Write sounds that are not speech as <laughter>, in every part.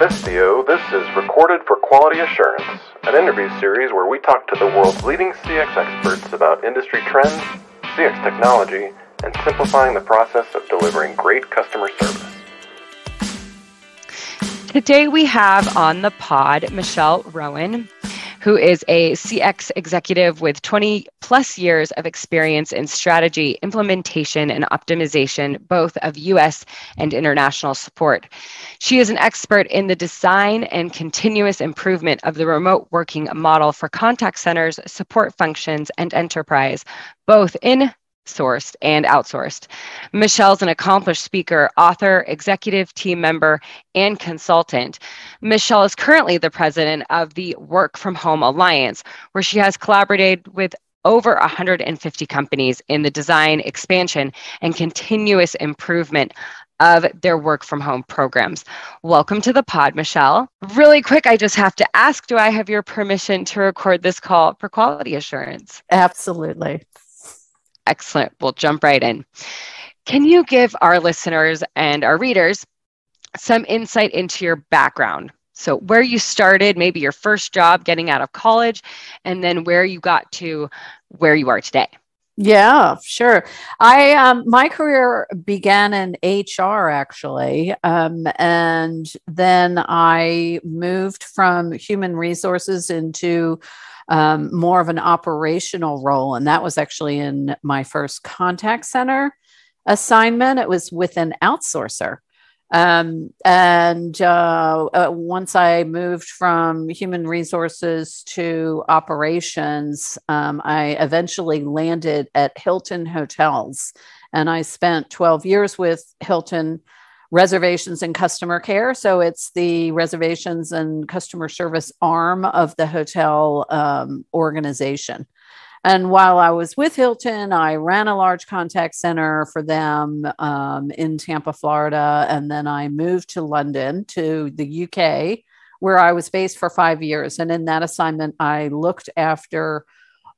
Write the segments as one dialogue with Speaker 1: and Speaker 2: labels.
Speaker 1: Visio, this is Recorded for Quality Assurance, an interview series where we talk to the world's leading CX experts about industry trends, CX technology, and simplifying the process of delivering great customer service.
Speaker 2: Today we have on the pod Michelle Rowan who is a CX executive with 20 plus years of experience in strategy, implementation, and optimization, both of US and international support. She is an expert in the design and continuous improvement of the remote working model for contact centers, support functions, and enterprise, both in sourced and outsourced. Michelle's an accomplished speaker, author, executive team member, and consultant. Michelle is currently the president of the Work from Home Alliance, where she has collaborated with over 150 companies in the design, expansion, and continuous improvement of their work from home programs. Welcome to the pod, Michelle. Really quick, I just have to ask do I have your permission to record this call for quality assurance?
Speaker 3: Absolutely.
Speaker 2: Excellent. We'll jump right in. Can you give our listeners and our readers some insight into your background? So, where you started, maybe your first job getting out of college, and then where you got to where you are today.
Speaker 3: Yeah, sure. I um, my career began in HR actually, um, and then I moved from human resources into um, more of an operational role. And that was actually in my first contact center assignment. It was with an outsourcer. Um, and uh, uh, once I moved from human resources to operations, um, I eventually landed at Hilton Hotels. And I spent 12 years with Hilton reservations and customer care. So it's the reservations and customer service arm of the hotel um, organization. And while I was with Hilton, I ran a large contact center for them um, in Tampa, Florida. And then I moved to London, to the UK, where I was based for five years. And in that assignment, I looked after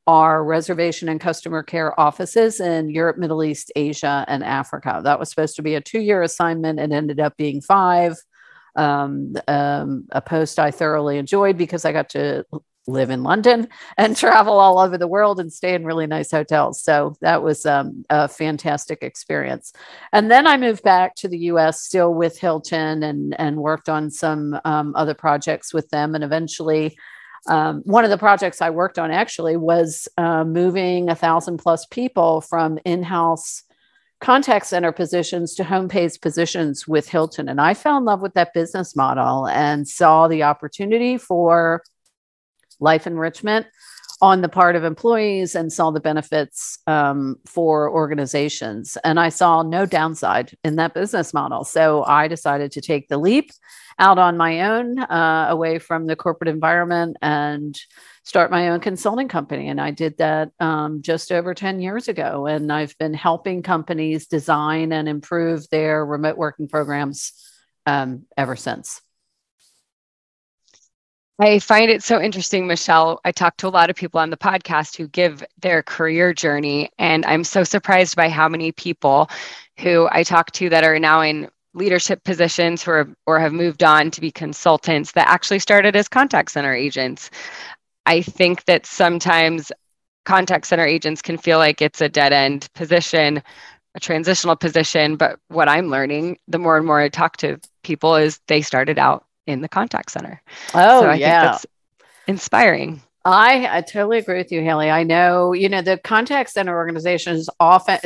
Speaker 3: our reservation and customer care offices in Europe, Middle East, Asia, and Africa. That was supposed to be a two year assignment. It ended up being five. Um, um, a post I thoroughly enjoyed because I got to live in London <laughs> and travel all over the world and stay in really nice hotels. So that was um, a fantastic experience. And then I moved back to the US, still with Hilton, and, and worked on some um, other projects with them. And eventually, um, one of the projects I worked on actually was uh, moving a thousand plus people from in house contact center positions to home page positions with Hilton. And I fell in love with that business model and saw the opportunity for life enrichment on the part of employees and saw the benefits um, for organizations. And I saw no downside in that business model. So I decided to take the leap out on my own, uh, away from the corporate environment, and start my own consulting company. And I did that um, just over 10 years ago. And I've been helping companies design and improve their remote working programs um, ever since.
Speaker 2: I find it so interesting, Michelle. I talk to a lot of people on the podcast who give their career journey, and I'm so surprised by how many people who I talk to that are now in leadership positions or, or have moved on to be consultants that actually started as contact center agents. I think that sometimes contact center agents can feel like it's a dead end position, a transitional position. But what I'm learning, the more and more I talk to people, is they started out in the contact center.
Speaker 3: Oh, so I yeah. Think that's
Speaker 2: inspiring.
Speaker 3: I, I totally agree with you, Haley. I know, you know, the contact center organizations often,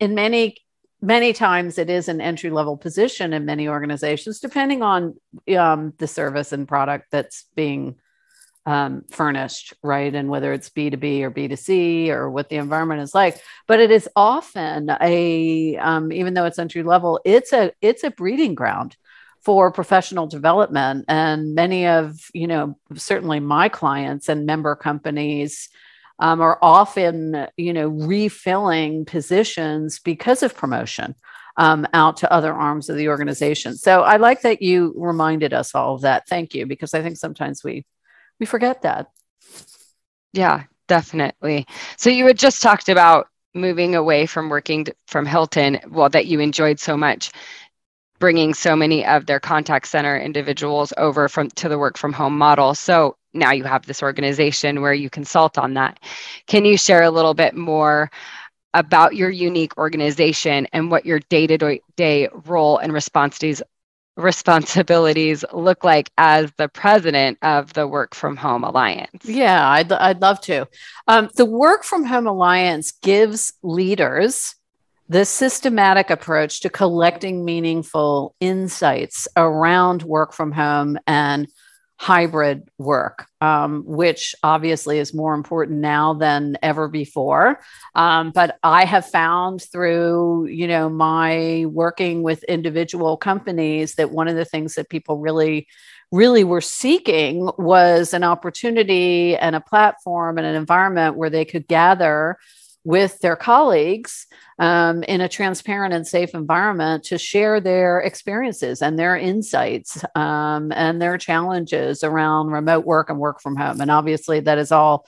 Speaker 3: in many many times it is an entry level position in many organizations depending on um, the service and product that's being um, furnished right and whether it's b2b or b2c or what the environment is like but it is often a um, even though it's entry level it's a it's a breeding ground for professional development and many of you know certainly my clients and member companies um, are often, you know, refilling positions because of promotion um, out to other arms of the organization. So I like that you reminded us all of that. Thank you, because I think sometimes we we forget that.
Speaker 2: Yeah, definitely. So you had just talked about moving away from working from Hilton, well, that you enjoyed so much. Bringing so many of their contact center individuals over from to the work from home model. So now you have this organization where you consult on that. Can you share a little bit more about your unique organization and what your day-to-day role and responsibilities responsibilities look like as the president of the Work From Home Alliance?
Speaker 3: Yeah, I'd, I'd love to. Um, the Work From Home Alliance gives leaders the systematic approach to collecting meaningful insights around work from home and hybrid work, um, which obviously is more important now than ever before. Um, but I have found through, you know, my working with individual companies that one of the things that people really really were seeking was an opportunity and a platform and an environment where they could gather with their colleagues um, in a transparent and safe environment to share their experiences and their insights um, and their challenges around remote work and work from home. And obviously, that is all.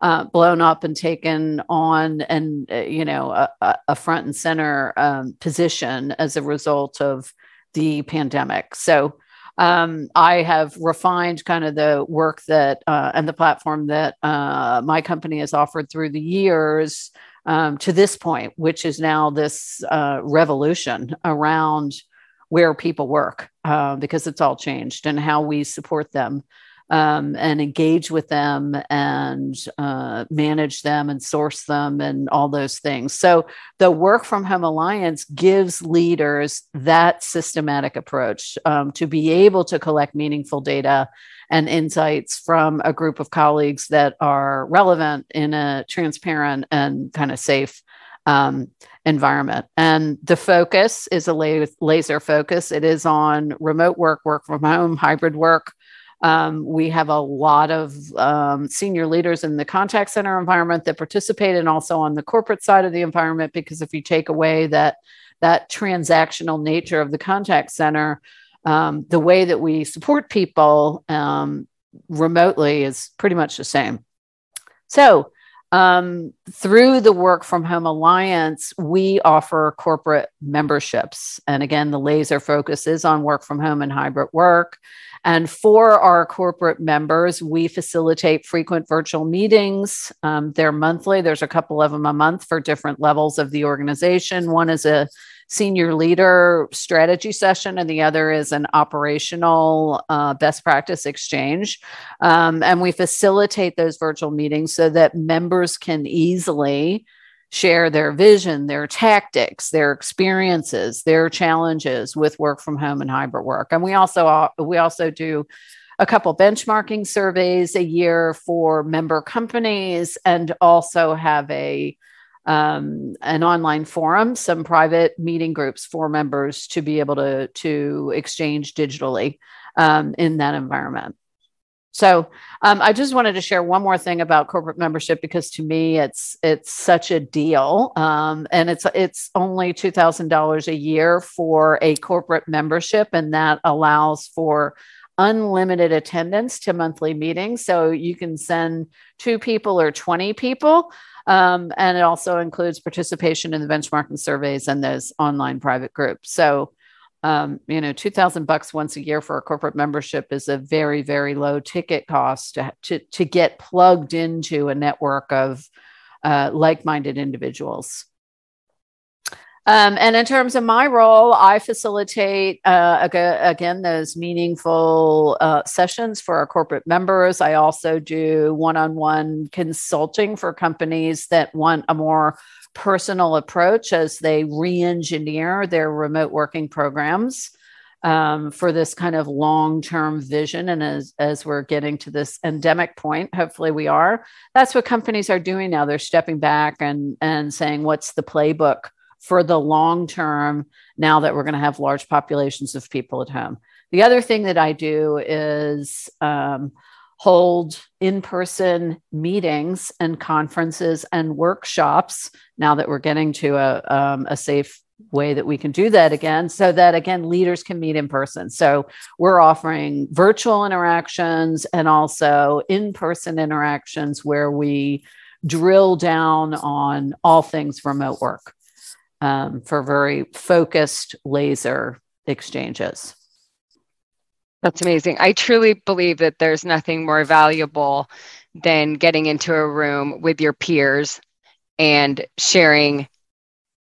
Speaker 3: Uh, blown up and taken on and uh, you know a, a, front and center um, position as a result of the pandemic so um, I have refined kind of the work that uh, and the platform that uh, my company has offered through the years um, to this point, which is now this uh, revolution around where people work uh, because it's all changed and how we support them um, and engage with them and uh, manage them and source them and all those things. So, the Work from Home Alliance gives leaders that systematic approach um, to be able to collect meaningful data and insights from a group of colleagues that are relevant in a transparent and kind of safe um, environment. And the focus is a laser focus. It is on remote work, work from home, hybrid work, um, we have a lot of um, senior leaders in the contact center environment that participate and also on the corporate side of the environment because if you take away that that transactional nature of the contact center, um, the way that we support people um, remotely is pretty much the same. So um, through the Work from Home Alliance, we offer corporate memberships. And again, the laser focus is on work from home and hybrid work. And for our corporate members, we facilitate frequent virtual meetings. Um, they're monthly, there's a couple of them a month for different levels of the organization. One is a senior leader strategy session, and the other is an operational uh, best practice exchange. Um, and we facilitate those virtual meetings so that members can easily share their vision, their tactics, their experiences, their challenges with work from home and hybrid work. And we also we also do a couple benchmarking surveys a year for member companies and also have a um, an online forum, some private meeting groups for members to be able to to exchange digitally um, in that environment. So um, I just wanted to share one more thing about corporate membership because to me it's it's such a deal, um, and it's it's only two thousand dollars a year for a corporate membership, and that allows for unlimited attendance to monthly meetings. So you can send two people or twenty people. Um, and it also includes participation in the benchmarking surveys and those online private groups. So um, you know, 2000 bucks once a year for a corporate membership is a very, very low ticket cost to, to, to get plugged into a network of uh, like-minded individuals. Um, and in terms of my role, I facilitate, uh, again, those meaningful uh, sessions for our corporate members. I also do one on one consulting for companies that want a more personal approach as they re engineer their remote working programs. Um, for this kind of long-term vision and as, as we're getting to this endemic point hopefully we are that's what companies are doing now they're stepping back and and saying what's the playbook for the long term now that we're going to have large populations of people at home. The other thing that i do is um, hold in person meetings and conferences and workshops now that we're getting to a, um, a safe way that we can do that again so that again leaders can meet in person. So we're offering virtual interactions and also in-person interactions where we drill down on all things remote work um, for very focused laser exchanges.
Speaker 2: That's amazing. I truly believe that there's nothing more valuable than getting into a room with your peers and sharing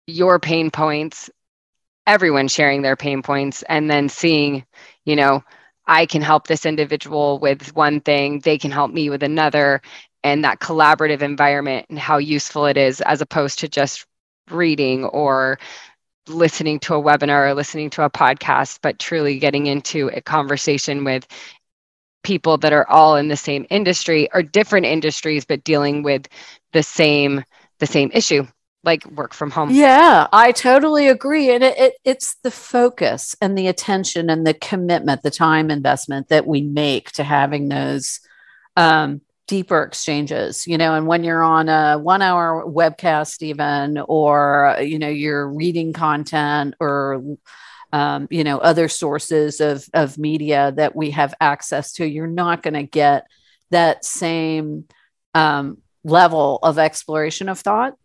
Speaker 2: your pain points, everyone sharing their pain points, and then seeing, you know, I can help this individual with one thing, they can help me with another, and that collaborative environment and how useful it is as opposed to just reading or listening to a webinar or listening to a podcast, but truly getting into a conversation with people that are all in the same industry or different industries, but dealing with the same the same issue like work from home.
Speaker 3: Yeah, I totally agree. And it, it, it's the focus and the attention and the commitment, the time investment that we make to having those um, deeper exchanges, you know, and when you're on a one hour webcast, even, or, you know, you're reading content or, um, you know, other sources of, of media that we have access to, you're not going to get that same um, level of exploration of thought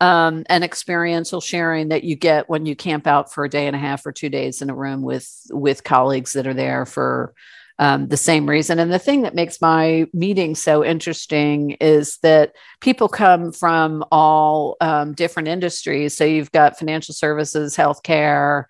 Speaker 3: um, and experiential sharing that you get when you camp out for a day and a half or two days in a room with with colleagues that are there for um, the same reason. And the thing that makes my meeting so interesting is that people come from all um, different industries. So you've got financial services, healthcare,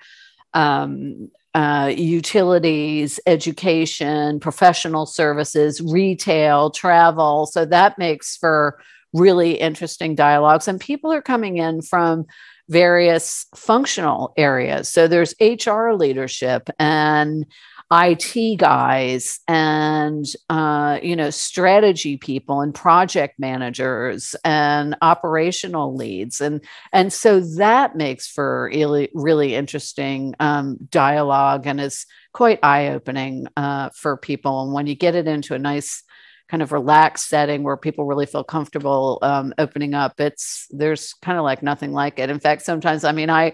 Speaker 3: um, uh, utilities, education, professional services, retail, travel. So that makes for really interesting dialogues. And people are coming in from various functional areas. So there's HR leadership and IT guys and uh, you know strategy people and project managers and operational leads and and so that makes for really really interesting um, dialogue and is quite eye opening uh, for people. And when you get it into a nice kind of relaxed setting where people really feel comfortable um, opening up it's there's kind of like nothing like it in fact sometimes i mean i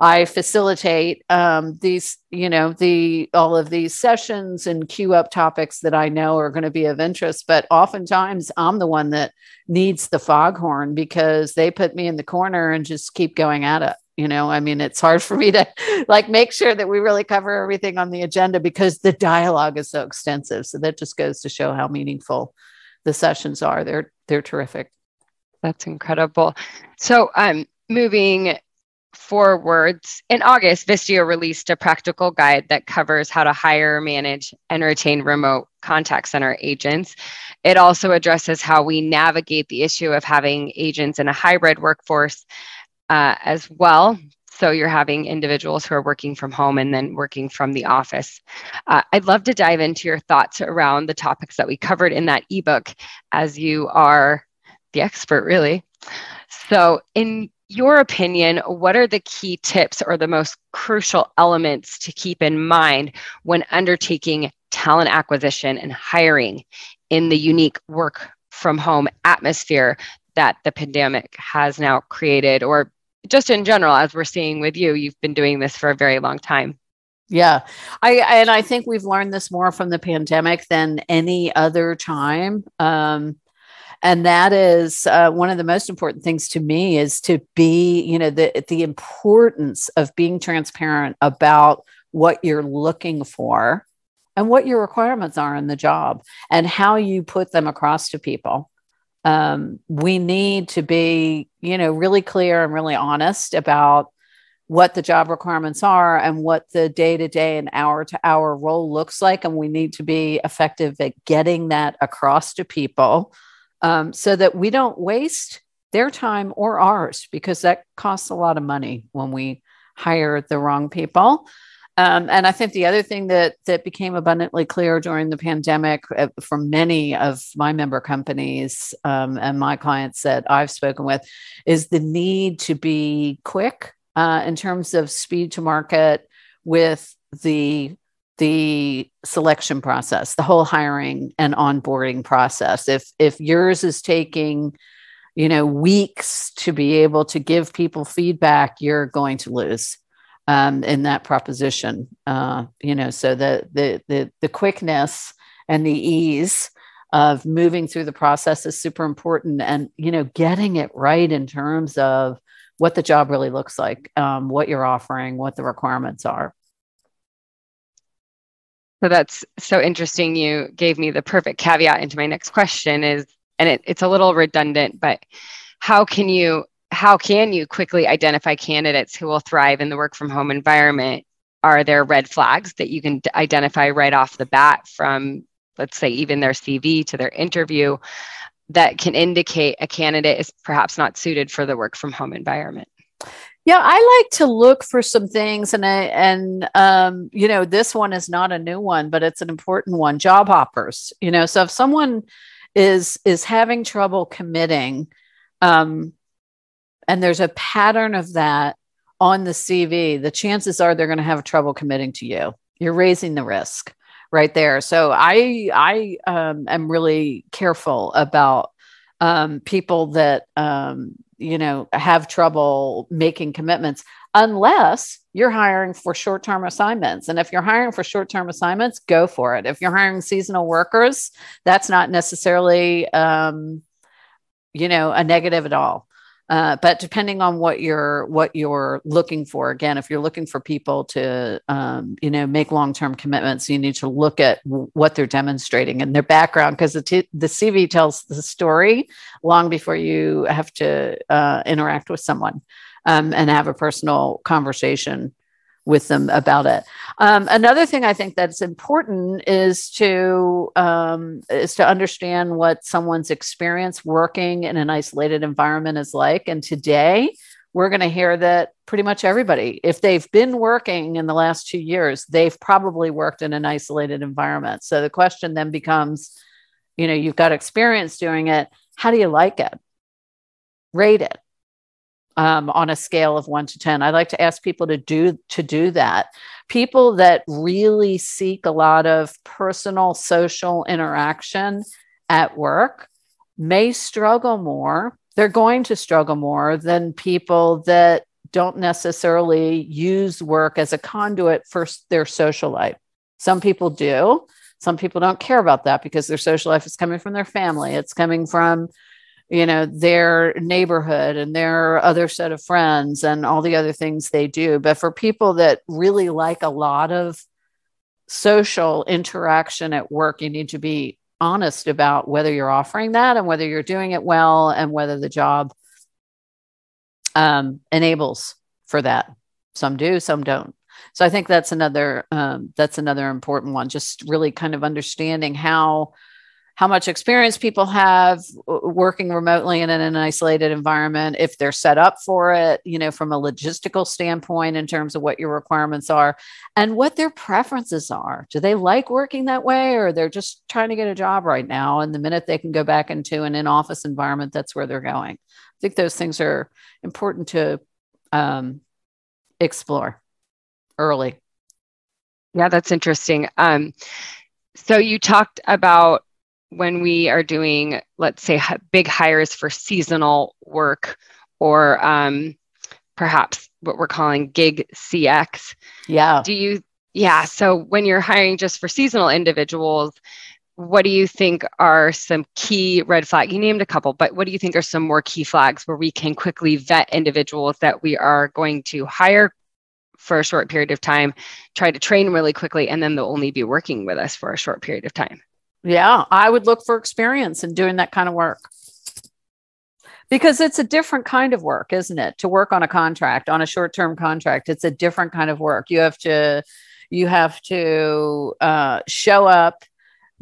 Speaker 3: I facilitate um, these, you know, the all of these sessions and queue up topics that I know are going to be of interest. But oftentimes, I'm the one that needs the foghorn because they put me in the corner and just keep going at it. You know, I mean, it's hard for me to <laughs> like make sure that we really cover everything on the agenda because the dialogue is so extensive. So that just goes to show how meaningful the sessions are. They're they're terrific.
Speaker 2: That's incredible. So, um, moving forwards, in August, Vistia released a practical guide that covers how to hire, manage, and retain remote contact center agents. It also addresses how we navigate the issue of having agents in a hybrid workforce uh, as well. So you're having individuals who are working from home and then working from the office. Uh, I'd love to dive into your thoughts around the topics that we covered in that ebook, as you are the expert, really. So, in your opinion, what are the key tips or the most crucial elements to keep in mind when undertaking talent acquisition and hiring in the unique work from home atmosphere that the pandemic has now created, or just in general, as we're seeing with you, you've been doing this for a very long time.
Speaker 3: Yeah. I and I think we've learned this more from the pandemic than any other time. Um, and that is uh, one of the most important things to me is to be you know the the importance of being transparent about what you're looking for and what your requirements are in the job and how you put them across to people. Um, we need to be you know really clear and really honest about what the job requirements are and what the day to day and hour to hour role looks like. And we need to be effective at getting that across to people um, so that we don't waste their time or ours because that costs a lot of money when we hire the wrong people. Um, and I think the other thing that that became abundantly clear during the pandemic uh, from many of my member companies um, and my clients that I've spoken with is the need to be quick uh, in terms of speed to market with the the selection process, the whole hiring and onboarding process. If if yours is taking, you know, weeks to be able to give people feedback, you're going to lose um, in that proposition. Uh, you know, so the the the the quickness and the ease of moving through the process is super important, and you know, getting it right in terms of what the job really looks like, um, what you're offering, what the requirements are.
Speaker 2: So that's so interesting. You gave me the perfect caveat into my next question is, and it, it's a little redundant, but how can you how can you quickly identify candidates who will thrive in the work from home environment? Are there red flags that you can identify right off the bat from, let's say, even their CV to their interview that can indicate a candidate is perhaps not suited for the work from home environment?
Speaker 3: Yeah, I like to look for some things, and I, and um, you know, this one is not a new one, but it's an important one. Job hoppers, you know, so if someone is is having trouble committing, um, and there's a pattern of that on the CV, the chances are they're going to have trouble committing to you. You're raising the risk right there. So I I um, am really careful about um, people that um, you know have trouble making commitments unless you're hiring for short-term assignments. And if you're hiring for short-term assignments go for it. If you're hiring seasonal workers that's not necessarily um, you know a negative at all uh, but depending on what you're what you're looking for, again, if you're looking for people to um, you know make long term commitments, you need to look at w- what they're demonstrating and their background because the, t- the CV tells the story long before you have to uh, interact with someone um, and have a personal conversation with them about it. Um, another thing I think that's important is to um, is to understand what someone's experience working in an isolated environment is like. And today, we're going to hear that pretty much everybody, if they've been working in the last two years, they've probably worked in an isolated environment. So the question then becomes, you know, you've got experience doing it. How do you like it? Rate it um, on a scale of one to 10. I like to ask people to do to do that. People that really seek a lot of personal social interaction at work may struggle more. They're going to struggle more than people that don't necessarily use work as a conduit for their social life. Some people do. Some people don't care about that because their social life is coming from their family. It's coming from you know their neighborhood and their other set of friends and all the other things they do. But for people that really like a lot of social interaction at work you need to be honest about whether you're offering that and whether you're doing it well and whether the job um, enables for that. Some do some don't. So i think that's another um, that's another important one just really kind of understanding how how much experience people have working remotely and in an isolated environment if they're set up for it you know from a logistical standpoint in terms of what your requirements are and what their preferences are. Do they like working that way or they're just trying to get a job right now? And the minute they can go back into an in-office environment that's where they're going. I think those things are important to um, explore early.
Speaker 2: Yeah that's interesting. Um, so you talked about when we are doing, let's say, big hires for seasonal work or um, perhaps what we're calling gig CX.
Speaker 3: Yeah.
Speaker 2: Do you, yeah. So when you're hiring just for seasonal individuals, what do you think are some key red flags? You named a couple, but what do you think are some more key flags where we can quickly vet individuals that we are going to hire for a short period of time, try to train really quickly, and then they'll only be working with us for a short period of time?
Speaker 3: Yeah, I would look for experience in doing that kind of work. Because it's a different kind of work, isn't it? To work on a contract, on a short-term contract, it's a different kind of work. You have to you have to uh, show up,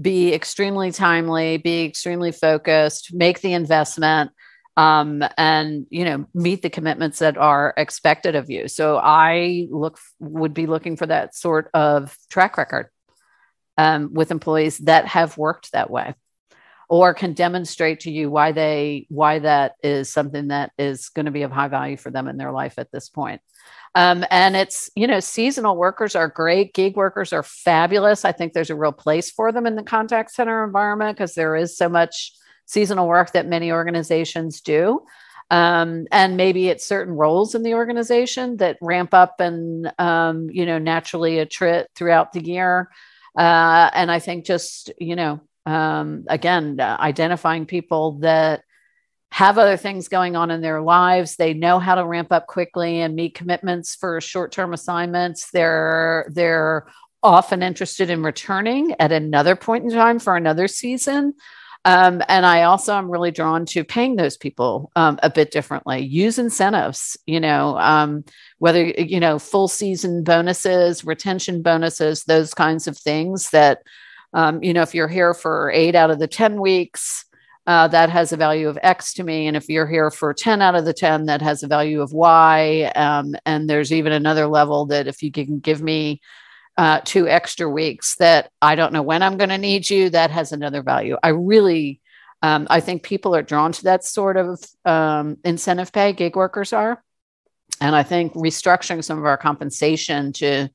Speaker 3: be extremely timely, be extremely focused, make the investment, um, and you know meet the commitments that are expected of you. So I look would be looking for that sort of track record um, with employees that have worked that way or can demonstrate to you why they why that is something that is going to be of high value for them in their life at this point. Um, and it's you know seasonal workers are great. Gig workers are fabulous. I think there's a real place for them in the contact center environment because there is so much seasonal work that many organizations do. Um, and maybe it's certain roles in the organization that ramp up and um, you know naturally attrit throughout the year uh, and I think just, you know, um, again, uh, identifying people that have other things going on in their lives. They know how to ramp up quickly and meet commitments for short term assignments. They're, they're, often interested in returning at another point in time for another season. Um, and I also am really drawn to paying those people um, a bit differently. Use incentives, you know, um, whether you know full season bonuses, retention bonuses, those kinds of things. That um, you know, if you're here for eight out of the ten weeks, uh, that has a value of X to me. And if you're here for 10 out of the 10, that has a value of Y. Um, and there's even another level that if you can give me uh, two extra weeks that I don't know when I'm going to need you, that has another value. I really, um, I think people are drawn to that sort of um, incentive pay, gig workers are. And I think restructuring some of our compensation to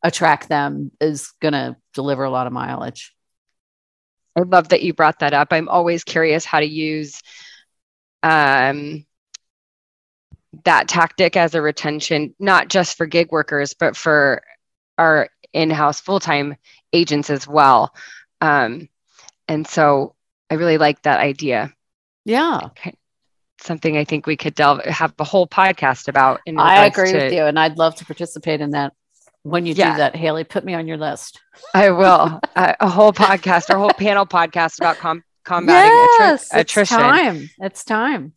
Speaker 3: attract them is going to deliver a lot of mileage.
Speaker 2: I love that you brought that up. I'm always curious how to use um, that tactic as a retention, not just for gig workers, but for our in-house full-time agents as well. Um, and so I really like that idea.
Speaker 3: Yeah.
Speaker 2: Okay. Something I think we could delve have a whole podcast about.
Speaker 3: In the I agree to, with you, and I'd love to participate in that when you yeah. do that, Haley. Put me on your list.
Speaker 2: I will. <laughs> uh, a whole podcast or a whole panel podcast about com- combating
Speaker 3: yes,
Speaker 2: attri- attrition.
Speaker 3: It's time. It's time.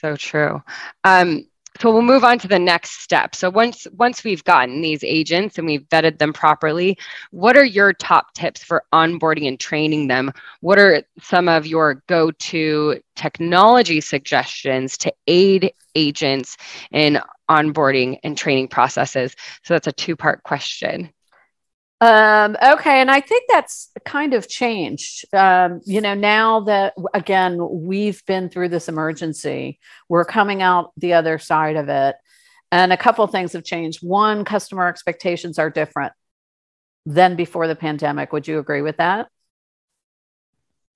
Speaker 2: So true. Um, so we'll move on to the next step. So once once we've gotten these agents and we've vetted them properly, what are your top tips for onboarding and training them? What are some of your go-to technology suggestions to aid agents in onboarding and training processes? So that's a two-part question.
Speaker 3: Um, okay. And I think that's kind of changed. Um, you know, now that, again, we've been through this emergency, we're coming out the other side of it. And a couple things have changed. One, customer expectations are different than before the pandemic. Would you agree with that?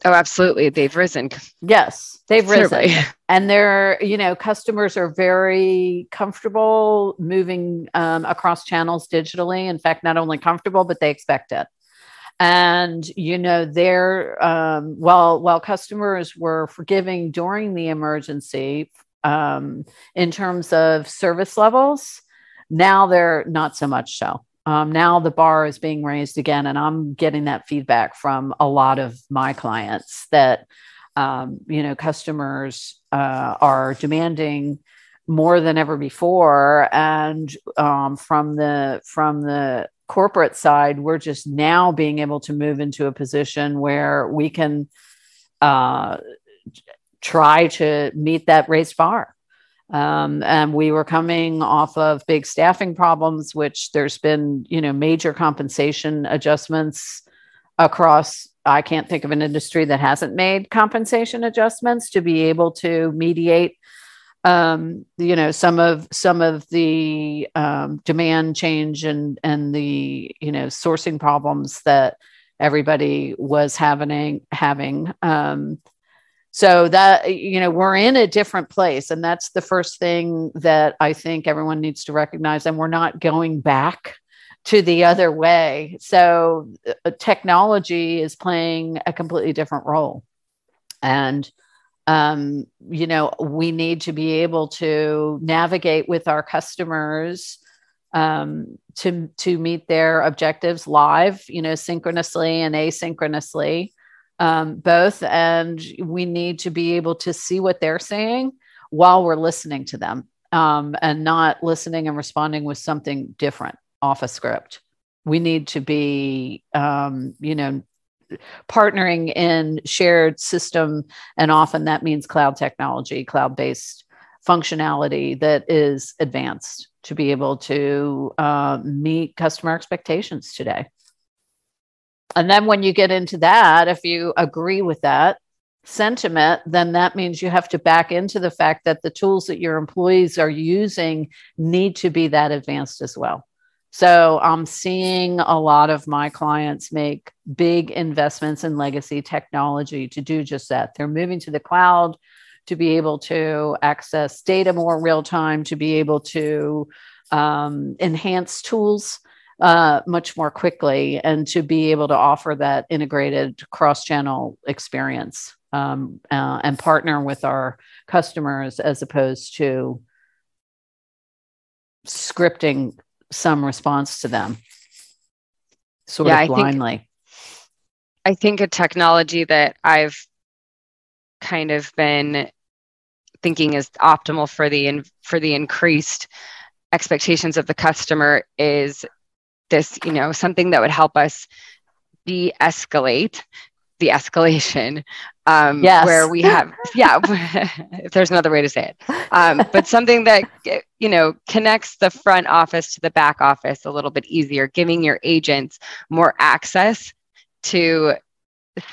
Speaker 2: Oh, absolutely. They've risen.
Speaker 3: Yes, they've risen. <laughs> And they're, you know, customers are very comfortable moving um, across channels digitally. In fact, not only comfortable, but they expect it. And, you know, they're, um, while, while customers were forgiving during the emergency um, in terms of service levels, now they're not so much so um, now the bar is being raised again and i'm getting that feedback from a lot of my clients that um, you know customers uh, are demanding more than ever before. And um, from the from the corporate side we're just now being able to move into a position where we can uh, try to meet that raised bar um, and we were coming off of big staffing problems, which there's been, you know, major compensation adjustments across. I can't think of an industry that hasn't made compensation adjustments to be able to mediate, um, you know, some of some of the um, demand change and and the you know sourcing problems that everybody was having having. Um, so that you know we're in a different place and that's the first thing that i think everyone needs to recognize and we're not going back to the other way. So uh, technology is playing a completely different role. And um, you know we need to be able to navigate with our customers um, to to meet their objectives live you know synchronously and asynchronously um, both, and we need to be able to see what they're saying while we're listening to them um, and not listening and responding with something different off a script. We need to be, um, you know, partnering in shared system, and often that means cloud technology, cloud based functionality that is advanced to be able to uh, meet customer expectations today and then when you get into that, if you agree with that sentiment, then that means you have to back into the fact that the tools that your employees are using need to be that advanced as well. So I'm seeing a lot of my clients make big investments in legacy technology to do just that. They're moving to the cloud to be able to access data more real time, to be able to um, enhance tools uh, much more quickly and to be able to offer that integrated cross channel experience um, uh, and partner with our customers as opposed to scripting some response to them. sort
Speaker 2: Yeah,
Speaker 3: of
Speaker 2: I think-
Speaker 3: blindly.
Speaker 2: I think a technology that I've kind of been thinking is optimal for the in, for the increased expectations of the customer is this, you know, something that would help us de-escalate the escalation um,
Speaker 3: Yes.
Speaker 2: where we have yeah <laughs> if there's another way to say it um, but something that you know connects the front office to the back office a little bit easier giving your agents more access to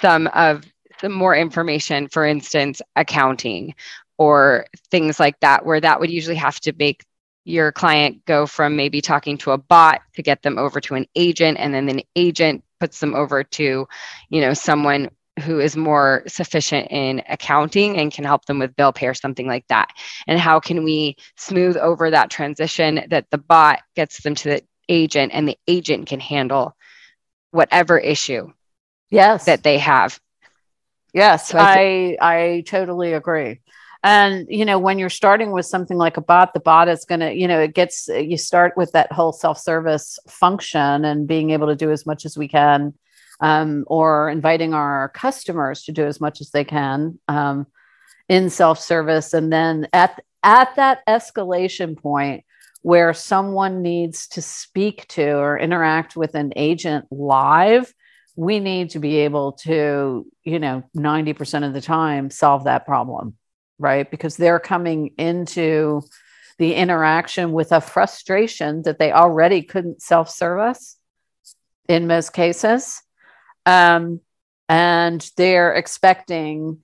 Speaker 2: some of some more information for instance accounting or things like that where that would usually have to make your client go from maybe talking to a bot to get them over to an agent and then an agent puts them over to you know someone who is more sufficient in accounting and can help them with bill pay or something like that and how can we smooth over that transition that the bot gets them to the agent and the agent can handle whatever issue
Speaker 3: Yes.
Speaker 2: that they have
Speaker 3: Yes,
Speaker 2: So I
Speaker 3: I, I totally agree. And you know, when you're starting with something like a bot, the bot is going to, you know, it gets you start with that whole self-service function and being able to do as much as we can, um, or inviting our customers to do as much as they can um, in self-service, and then at at that escalation point where someone needs to speak to or interact with an agent live we need to be able to, you know, 90% of the time solve that problem, right? Because they're coming into the interaction with a frustration that they already couldn't self service in most cases. Um, and they're expecting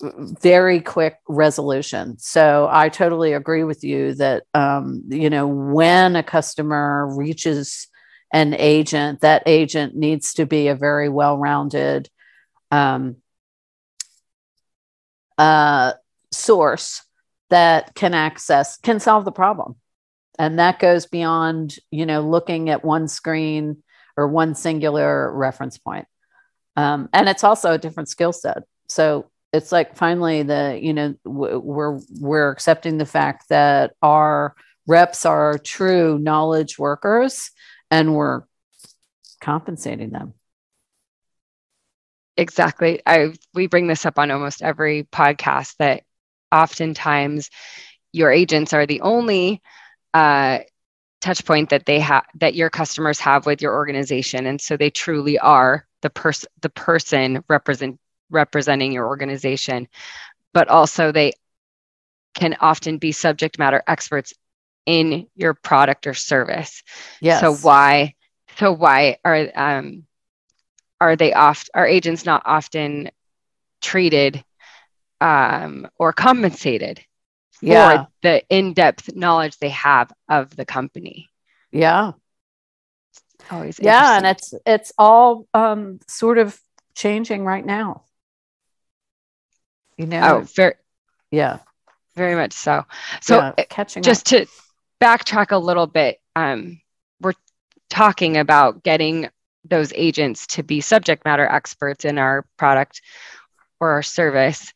Speaker 3: very quick resolution. So I totally agree with you that, um, you know, when a customer reaches an agent, that agent needs to be a very well rounded um, uh, source that can access, can solve the problem. And that goes beyond, you know, looking at one screen or one singular reference point. Um, and it's also a different skill set. So it's like finally the, you know, we're we're accepting the fact that our reps are true knowledge workers and we're compensating them.
Speaker 2: exactly i we bring this up on almost every podcast that oftentimes your agents are the only uh, touch point that they have that your customers have with your organization. And so they truly are the person the person represent representing your organization. But also they can often be subject matter experts in your product or service.
Speaker 3: Yes.
Speaker 2: so why so why are um are they oft are agents not often treated um or compensated for
Speaker 3: Yeah.
Speaker 2: the in-depth knowledge they have of the company
Speaker 3: Yeah.
Speaker 2: always
Speaker 3: Yeah. And it's it's all um, sort of changing right now. You know?
Speaker 2: oh very
Speaker 3: yeah.
Speaker 2: very much so so
Speaker 3: yeah,
Speaker 2: uh,
Speaker 3: catching
Speaker 2: just
Speaker 3: up.
Speaker 2: to backtrack a little bit um we're talking about getting those agents to be subject matter experts in our product or our service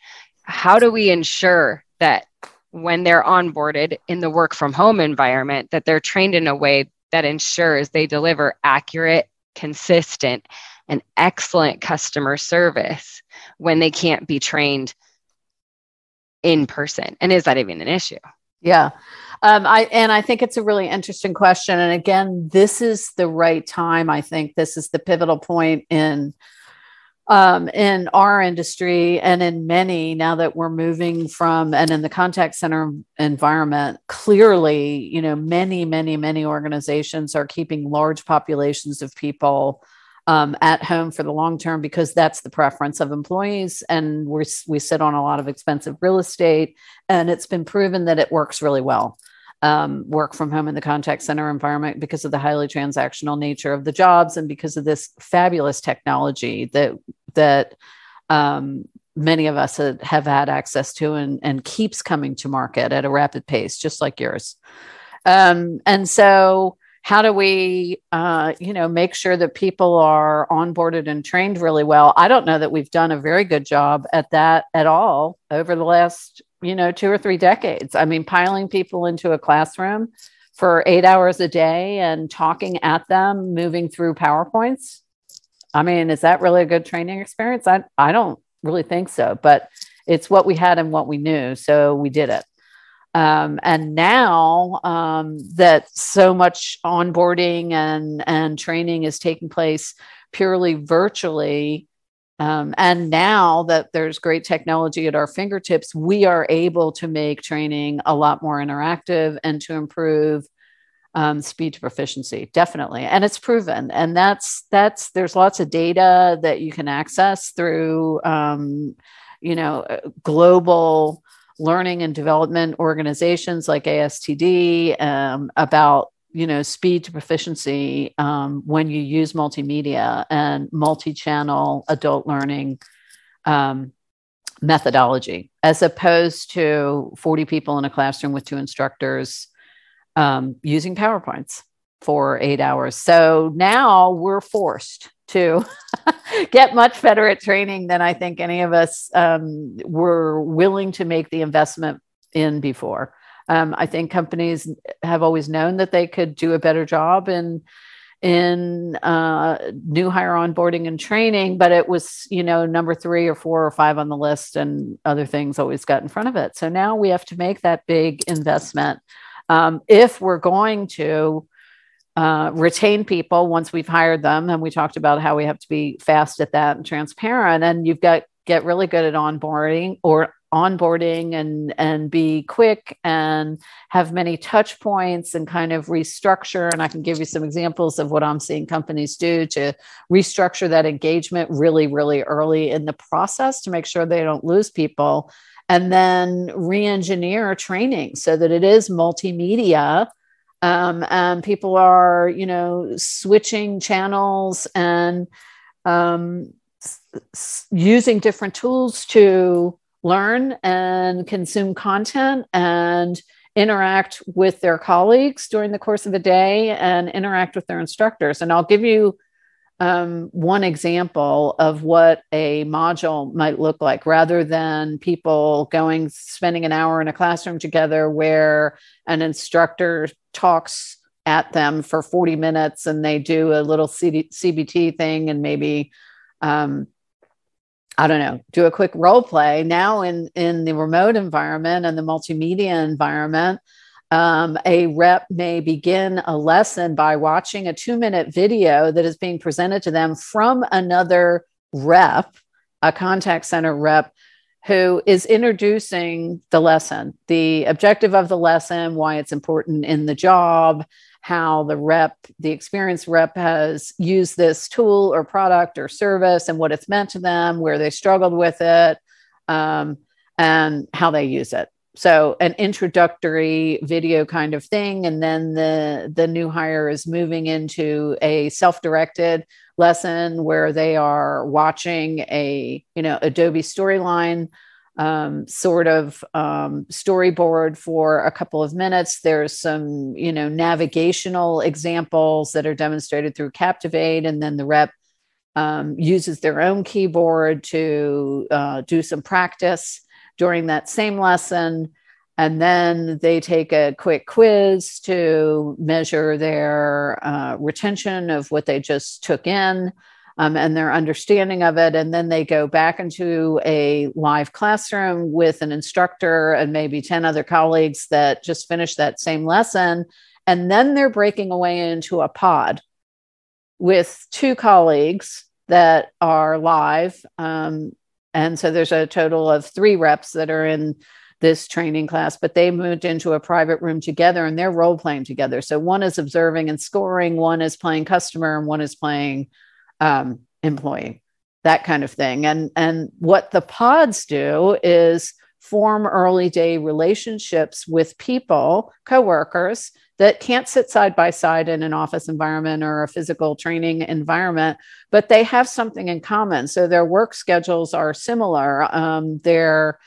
Speaker 2: how do we ensure that when they're onboarded in the work from home environment that they're trained in a way that ensures they deliver accurate consistent and excellent customer service when they can't be trained in person and is that even an issue
Speaker 3: Yeah. Um, I and I think it's a really interesting question. And again, this is the right time. I think this is the pivotal point in um, in our industry and in many now that we're moving from and in the contact center environment clearly you know many many many organizations are keeping large populations of people um, at home for the long term because that's the preference of employees. And we're, we sit on a lot of expensive real estate and it's been proven that it works really well um, work from home in the contact center environment because of the highly transactional nature of the jobs and because of this fabulous technology that that um, many of us had- have had access to and, and keeps coming to market at a rapid pace just like yours. Um, and so how do we uh, you know make sure that people are onboarded and trained really well? I don't know that we've done a very good job at that at all over the last you know two or three decades i mean piling people into a classroom for eight hours a day and talking at them, moving through PowerPoints. I mean, is that really a good training experience? I, I don't really think so, but it's what we had and what we knew. So we did it. Um, and now um, that so much onboarding and, and training is taking place purely virtually, um, and now that there's great technology at our fingertips, we are able to make training a lot more interactive and to improve um, speed to proficiency. Definitely, and it's proven. And that's that's there's lots of data that you can access through, um, you know, uh, global learning and development organizations like ASTD um, about you know speed to proficiency um, when you use multimedia and multi-channel adult learning um, methodology as opposed to 40 people in a classroom with two instructors um, using powerpoints for eight hours. So now we're forced to <laughs> get much better at training than i think any of us um, were willing to make the investment in before um, I think companies have always known that they could do a better job in in uh, new hire onboarding and training, but it was you know number three or four or five on the list, and other things always got in front of it. So now we have to make that big investment um, if we're going to. Uh, retain people once we've hired them and we talked about how we have to be fast at that and transparent and you've got get really good at onboarding or onboarding and and be quick and have many touch points and kind of restructure. And i can give you some examples of what i'm seeing companies do to restructure that engagement really really early in the process to make sure they don't lose people. And then re-engineer training so that it is multimedia um, and people are you know switching channels and um, s- using different tools to learn and consume content and interact with their colleagues during the course of a day and interact with their instructors. And I'll give you um, one example of what a module might look like rather than people going spending an hour in a classroom together where an instructor talks at them for 40 minutes and they do a little CD, CBT thing and maybe um, I don't know, do a quick role play. Now in in the remote environment and the multimedia environment, um, a rep may begin a lesson by watching a two minute video that is being presented to them from another rep, a contact center rep, who is introducing the lesson, the objective of the lesson, why it's important in the job, how the rep, the experienced rep has used this tool or product or service and what it's meant to them, where they struggled with it, um, and how they use it. So an introductory video kind of thing, and then the the new hire is moving into a self-directed lesson where they are watching a you know Adobe storyline um, sort of um, storyboard for a couple of minutes. There's some, you know, navigational examples that are demonstrated through Captivate, and then the rep um, uses their own keyboard to uh, do some practice during that same lesson. And then they take a quick quiz to measure their uh, retention of what they just took in um, and their understanding of it. And then they go back into a live classroom with an instructor and maybe 10 other colleagues that just finished that same lesson. And then they're breaking away into a pod with two colleagues that are live. Um, and so there's a total of three reps that are in this training class, but they moved into a private room together and they're role playing together. So one is observing and scoring, one is playing customer, and one is playing um, employee, that kind of thing. And, and what the pods do is form early day relationships with people, coworkers that can't sit side by side in an office environment or a physical training environment, but they have something in common. So their work schedules are similar. Um, their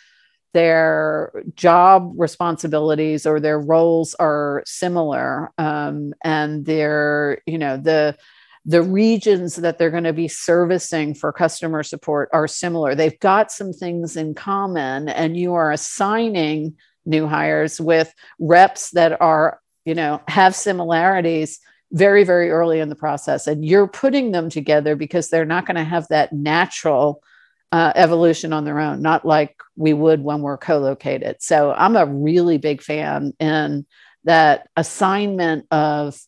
Speaker 3: their job responsibilities or their roles are similar, um, and their you know the the regions that they're going to be servicing for customer support are similar. They've got some things in common, and you are assigning new hires with reps that are you know, have similarities very, very early in the process. And you're putting them together because they're not going to have that natural uh, evolution on their own, not like we would when we're co located. So I'm a really big fan in that assignment of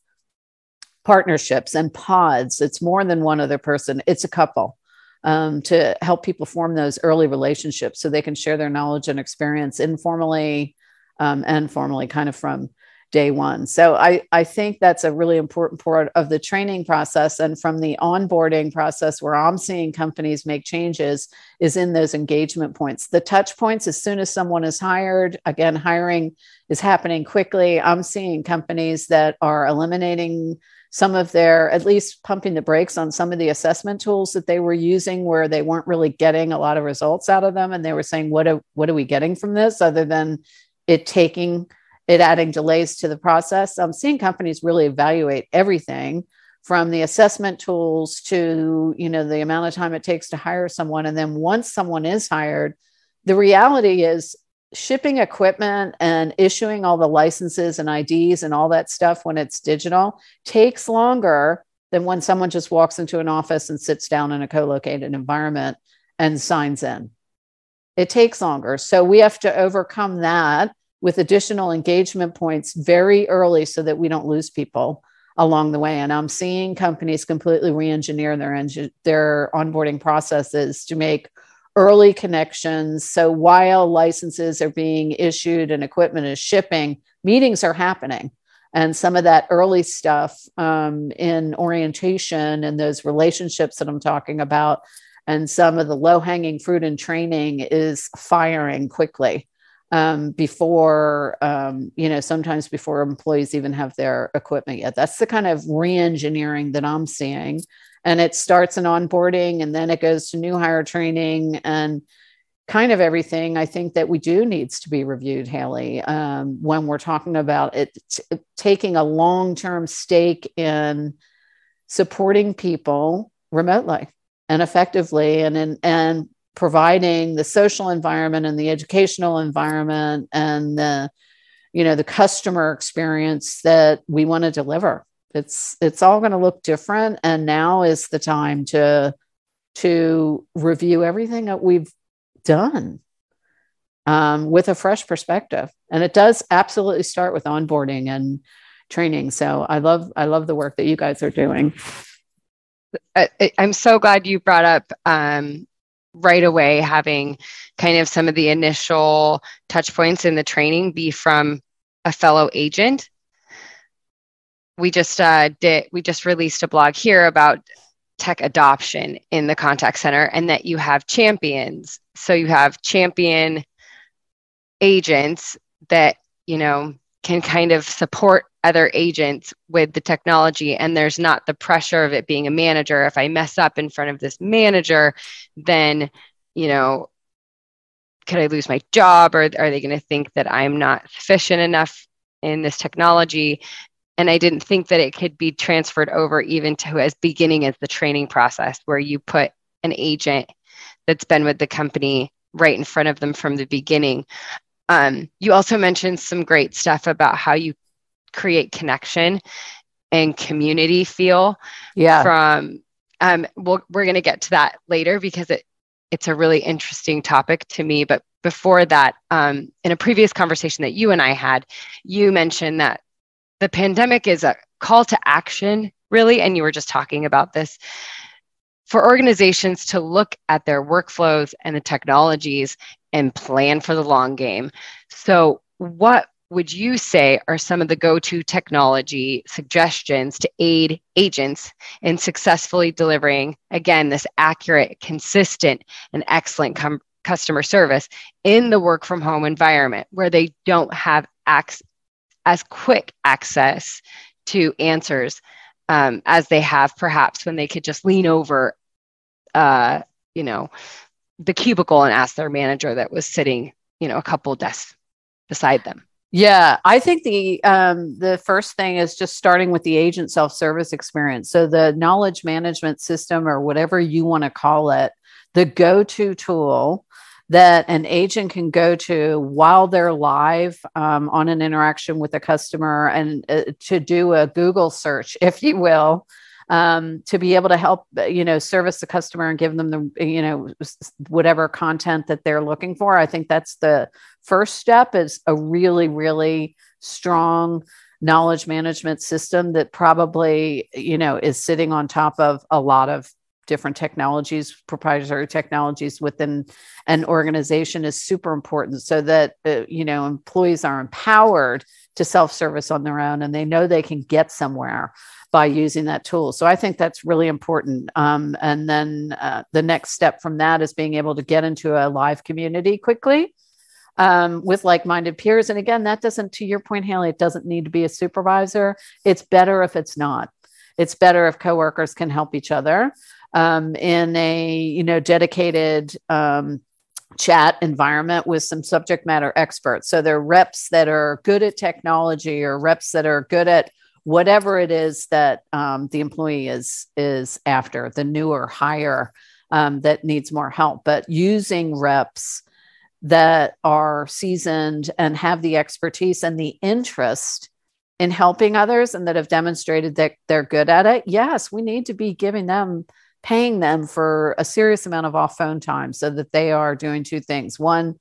Speaker 3: partnerships and pods. It's more than one other person, it's a couple. Um, to help people form those early relationships so they can share their knowledge and experience informally um, and formally, kind of from day one. So I, I think that's a really important part of the training process. And from the onboarding process, where I'm seeing companies make changes, is in those engagement points. The touch points, as soon as someone is hired, again, hiring is happening quickly. I'm seeing companies that are eliminating some of their, at least pumping the brakes on some of the assessment tools that they were using where they weren't really getting a lot of results out of them. And they were saying, what are, what are we getting from this other than it taking it adding delays to the process. I'm seeing companies really evaluate everything from the assessment tools to you know the amount of time it takes to hire someone and then once someone is hired the reality is shipping equipment and issuing all the licenses and IDs and all that stuff when it's digital takes longer than when someone just walks into an office and sits down in a co-located environment and signs in it takes longer so we have to overcome that with additional engagement points very early so that we don't lose people along the way. And I'm seeing companies completely re-engineer their engine, their onboarding processes to make early connections. So while licenses are being issued and equipment is shipping, meetings are happening. And some of that early stuff um, in orientation and those relationships that I'm talking about, and some of the low hanging fruit in training is firing quickly um, before um, you know sometimes before employees even have their equipment yet that's the kind of re-engineering that i'm seeing and it starts in onboarding and then it goes to new hire training and kind of everything i think that we do needs to be reviewed haley. Um, when we're talking about it t- taking a long-term stake in supporting people remotely and effectively and in, and providing the social environment and the educational environment and the you know the customer experience that we want to deliver it's it's all going to look different and now is the time to to review everything that we've done um, with a fresh perspective. And it does absolutely start with onboarding and training. So i love i love the work that you guys are doing.
Speaker 2: I, am so glad you brought up um, right away having kind of some of the initial touch points in the training be from a fellow agent we just uh, did we just released a blog here about tech adoption in the contact center and that you have champions. So you have champion agents that you know can kind of support other agents with the technology and there's not the pressure of it being a manager. If i mess up in front of this manager then you know could i lose my job? Or are they going to think that i'm not efficient enough in this technology and i didn't think that it could be transferred over even to as beginning as the training process where you put an agent that's been with the company right in front of them from the beginning. Um, you also mentioned some great stuff about how you create connection and community feel
Speaker 3: yeah.
Speaker 2: from um we'll, we're going to get to that later because it it's a really interesting topic to me. But before that um, in a previous conversation that you and i had you mentioned that the pandemic is a call to action really and you were just talking about this for organizations to look at their workflows and the technologies and plan for the long game. So what would you say are some of the go to technology suggestions to aid agents in successfully delivering, again, this accurate, consistent, and excellent com- customer service in the work from home environment where they don't have ac- as quick access to answers um, as they have perhaps when they could just lean over, uh, you know, the cubicle and ask their manager that was sitting, you know, a couple desks beside them?
Speaker 3: Yeah, I think the um, the first thing is just starting with the agent self service experience. So the knowledge management system, or whatever you want to call it, the go to tool that an agent can go to while they're live um, on an interaction with a customer and uh, to do a Google search, if you will, um, to be able to help you know service the customer and give them the you know whatever content that they're looking for. I think that's the first step. Is a really really strong knowledge management system that probably you know is sitting on top of a lot of different technologies, proprietary technologies within an organization is super important so that uh, you know employees are empowered to self-service on their own and they know they can get somewhere by using that tool. So I think that's really important. Um, and then uh, the next step from that is being able to get into a live community quickly um, with like-minded peers. And again, that doesn't, to your point, Haley, it doesn't need to be a supervisor. It's better if it's not. It's better if coworkers can help each other um, in a you know dedicated um, chat environment with some subject matter experts. So they're reps that are good at technology or reps that are good at whatever it is that um, the employee is is after, the newer hire um, that needs more help. But using reps that are seasoned and have the expertise and the interest in helping others and that have demonstrated that they're good at it, yes, we need to be giving them paying them for a serious amount of off phone time so that they are doing two things. One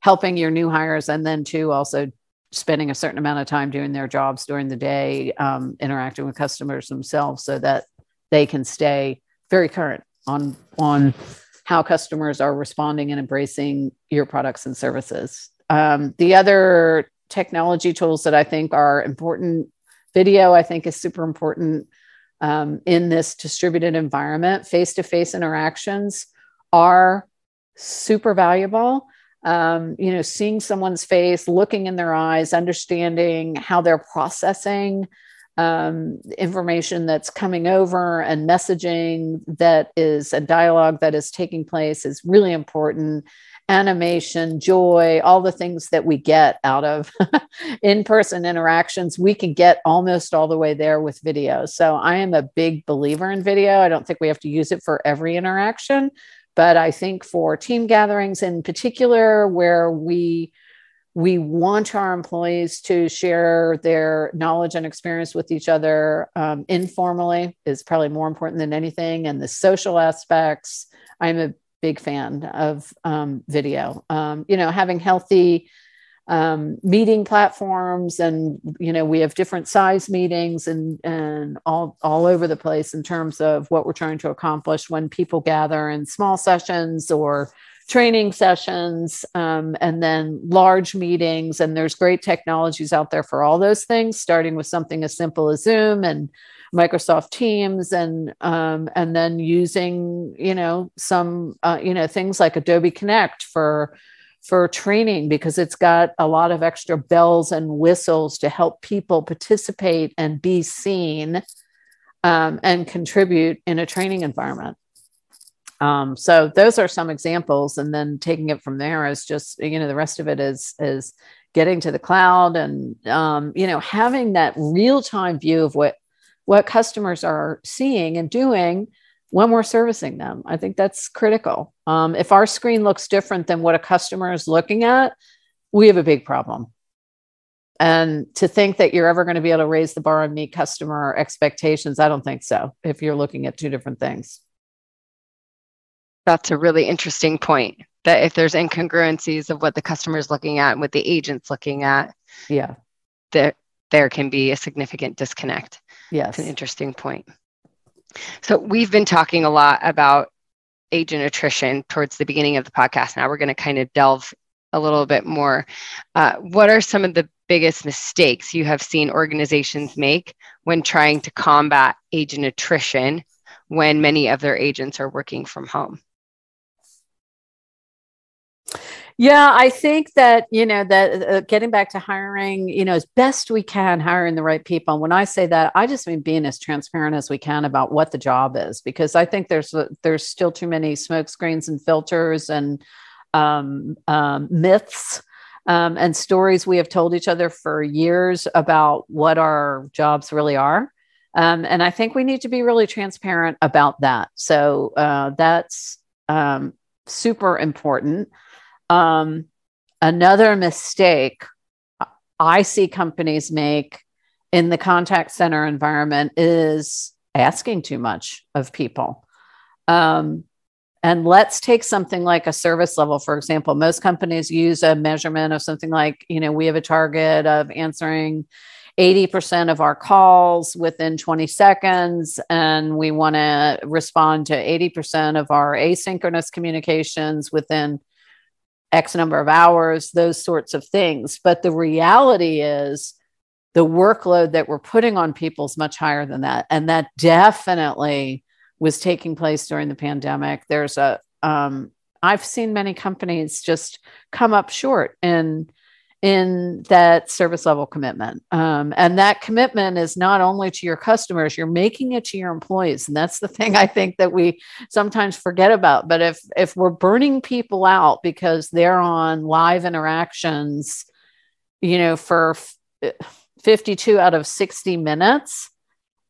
Speaker 3: helping your new hires and then two also spending a certain amount of time doing their jobs during the day um, interacting with customers themselves so that they can stay very current on on how customers are responding and embracing your products and services. Um, the other technology tools that i think are important video i think is super important um, in this distributed environment, face to face interactions are super valuable. Um, you know, seeing someone's face, looking in their eyes, understanding how they're processing um, information that's coming over and messaging that is a dialogue that is taking place is really important animation, joy, all the things that we get out of <laughs> in person interactions, we can get almost all the way there with video. So I am a big believer in video. I don't think we have to use it for every interaction, but I think for team gatherings in particular, where we we want our employees to share their knowledge and experience with each other um, informally is probably more important than anything and the social aspects i'm a big fan of um, video. Um, you know, having healthy um, meeting platforms, and you know, we have different size meetings and and all all over the place in terms of what we're trying to accomplish when people gather in small sessions or training sessions um, and then large meetings and there's great technologies out there for all those things starting with something as simple as zoom and Microsoft Teams and um, and then using you know some uh, you know things like Adobe Connect for for training because it's got a lot of extra bells and whistles to help people participate and be seen um, and contribute in a training environment. Um, so those are some examples, and then taking it from there is just you know the rest of it is is getting to the cloud and um, you know having that real time view of what what customers are seeing and doing when we're servicing them. I think that's critical. Um, if our screen looks different than what a customer is looking at, we have a big problem. And to think that you're ever going to be able to raise the bar and meet customer expectations, I don't think so if you're looking at two different things.
Speaker 2: That's a really interesting point. That if there's incongruencies of what the customer is looking at and what the agent's looking at,
Speaker 3: yeah,
Speaker 2: there there can be a significant disconnect.
Speaker 3: Yes.
Speaker 2: It's an interesting point. So we've been talking a lot about agent attrition towards the beginning of the podcast. Now we're going to kind of delve a little bit more. Uh, what are some of the biggest mistakes you have seen organizations make when trying to combat agent attrition when many of their agents are working from home?
Speaker 3: Yeah, I think that, you know, that uh, getting back to hiring, you know, as best we can, hiring the right people. And when I say that, I just mean being as transparent as we can about what the job is, because I think there's there's still too many smoke screens and filters and um, um, myths um, and stories we have told each other for years about what our jobs really are. Um, and I think we need to be really transparent about that. So uh, that's um, super important. Um, another mistake I see companies make in the contact center environment is asking too much of people. Um, and let's take something like a service level, for example. Most companies use a measurement of something like, you know, we have a target of answering 80% of our calls within 20 seconds, and we want to respond to 80% of our asynchronous communications within X number of hours, those sorts of things. But the reality is, the workload that we're putting on people is much higher than that. And that definitely was taking place during the pandemic. There's a, um, I've seen many companies just come up short in in that service level commitment. Um, and that commitment is not only to your customers, you're making it to your employees. And that's the <laughs> thing I think that we sometimes forget about. But if if we're burning people out because they're on live interactions, you know, for 52 out of 60 minutes,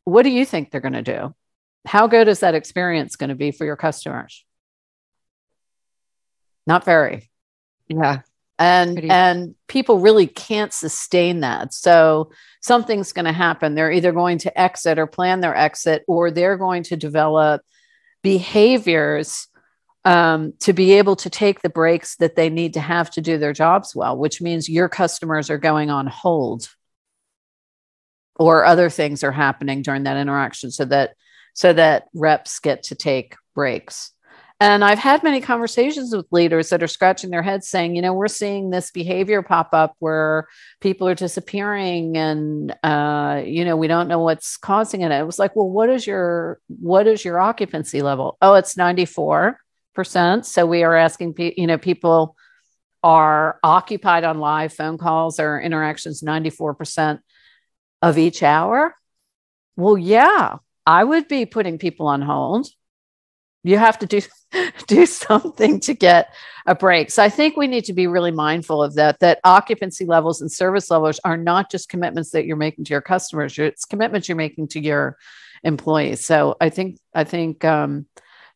Speaker 3: what do you think they're going to do? How good is that experience going to be for your customers? Not very.
Speaker 2: Yeah
Speaker 3: and Pretty- and people really can't sustain that. So something's going to happen. They're either going to exit or plan their exit or they're going to develop behaviors um, to be able to take the breaks that they need to have to do their jobs well which means your customers are going on hold. Or other things are happening during that interaction so that so that reps get to take breaks and I've had many conversations with leaders that are scratching their heads saying, you know, we're seeing this behavior pop up where people are disappearing and uh, you know, we don't know what's causing it. It was like, well, what is your what is your occupancy level? Oh, it's 94%. So we are asking you know, people are occupied on live phone calls or interactions 94% of each hour. Well, yeah, I would be putting people on hold you have to do <laughs> do something to get a break. So i think we need to be really mindful of that that occupancy levels and service levels are not just commitments that you're making to your customers it's commitments you're making to your employees. So i think i think um,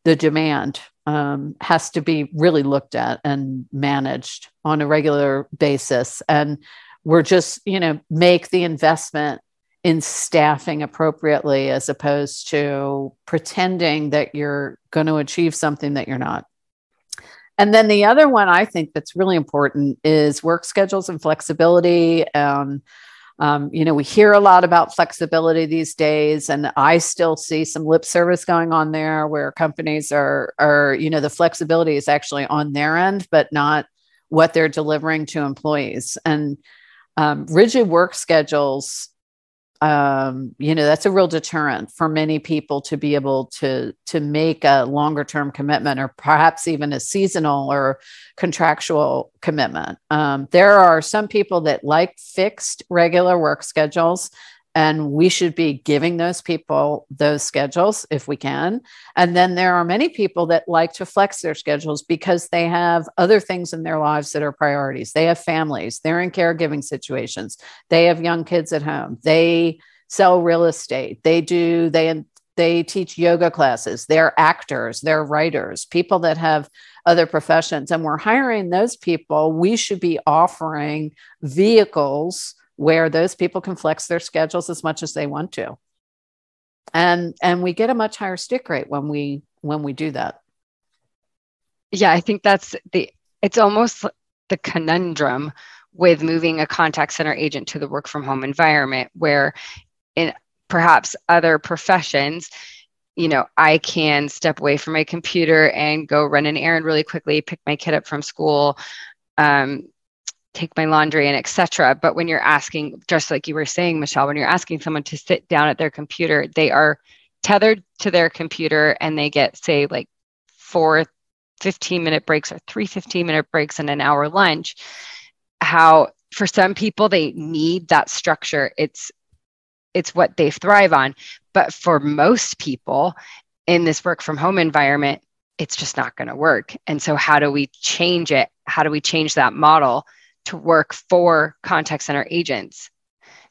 Speaker 3: the demand um, has to be really looked at and managed on a regular basis. And we're just you know make the investment in staffing appropriately as opposed to pretending that you're going to achieve something that you're not. And then the other one I think that's really important is work schedules and flexibility. Um, um, you know, we hear a lot about flexibility these days, and I still see some lip service going on there where companies are, are, you know, the flexibility is actually on their end, but not what they're delivering to employees. And um, rigid work schedules um, you know that's a real deterrent for many people to be able to to make a longer term commitment or perhaps even a seasonal or contractual commitment. Um, there are some people that like fixed regular work schedules and we should be giving those people those schedules if we can. And then there are many people that like to flex their schedules because they have other things in their lives that are priorities. They have families. They're in caregiving situations. They have young kids at home. They sell real estate. They do they they teach yoga classes. They're actors. They're writers. People that have other professions. And we're hiring those people. We should be offering vehicles where those people can flex their schedules as much as they want to. And and we get a much higher stick rate when we when we do that.
Speaker 2: Yeah i think that's the it's almost the conundrum with moving a contact center agent to the work from home environment where in perhaps other professions you know i can step away from my computer and go run an errand really quickly pick my kid up from school um, take my laundry and etc but when you're asking just like you were saying michelle when you're asking someone to sit down at their computer they are tethered to their computer and they get say like four 15 minute breaks or three 15 minute breaks and an hour lunch. How for some people they need that structure. It's it's what they thrive on. But for most people in this work from home environment it's just not going to work. And so how do we change it? How do we change that model to work for contact center agents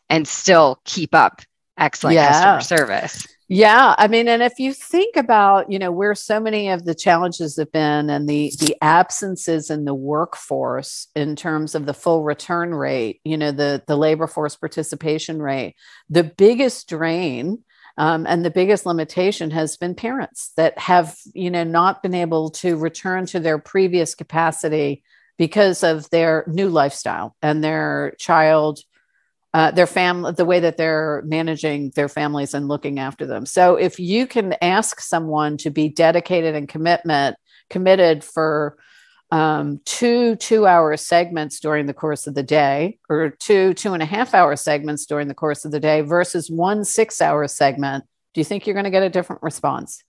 Speaker 2: and still keep up excellent yeah. customer service.
Speaker 3: Yeah, I mean, and if you think about, you know, where so many of the challenges have been and the the absences in the workforce in terms of the full return rate, you know, the the labor force participation rate, the biggest drain um, and the biggest limitation has been parents that have, you know, not been able to return to their previous capacity because of their new lifestyle and their child uh, their family, the way that they're managing their families and looking after them. So if you can ask someone to be dedicated and commitment committed for um, two two hour segments during the course of the day or two two and a half hour segments during the course of the day versus one six hour segment do you think you're going to get a different response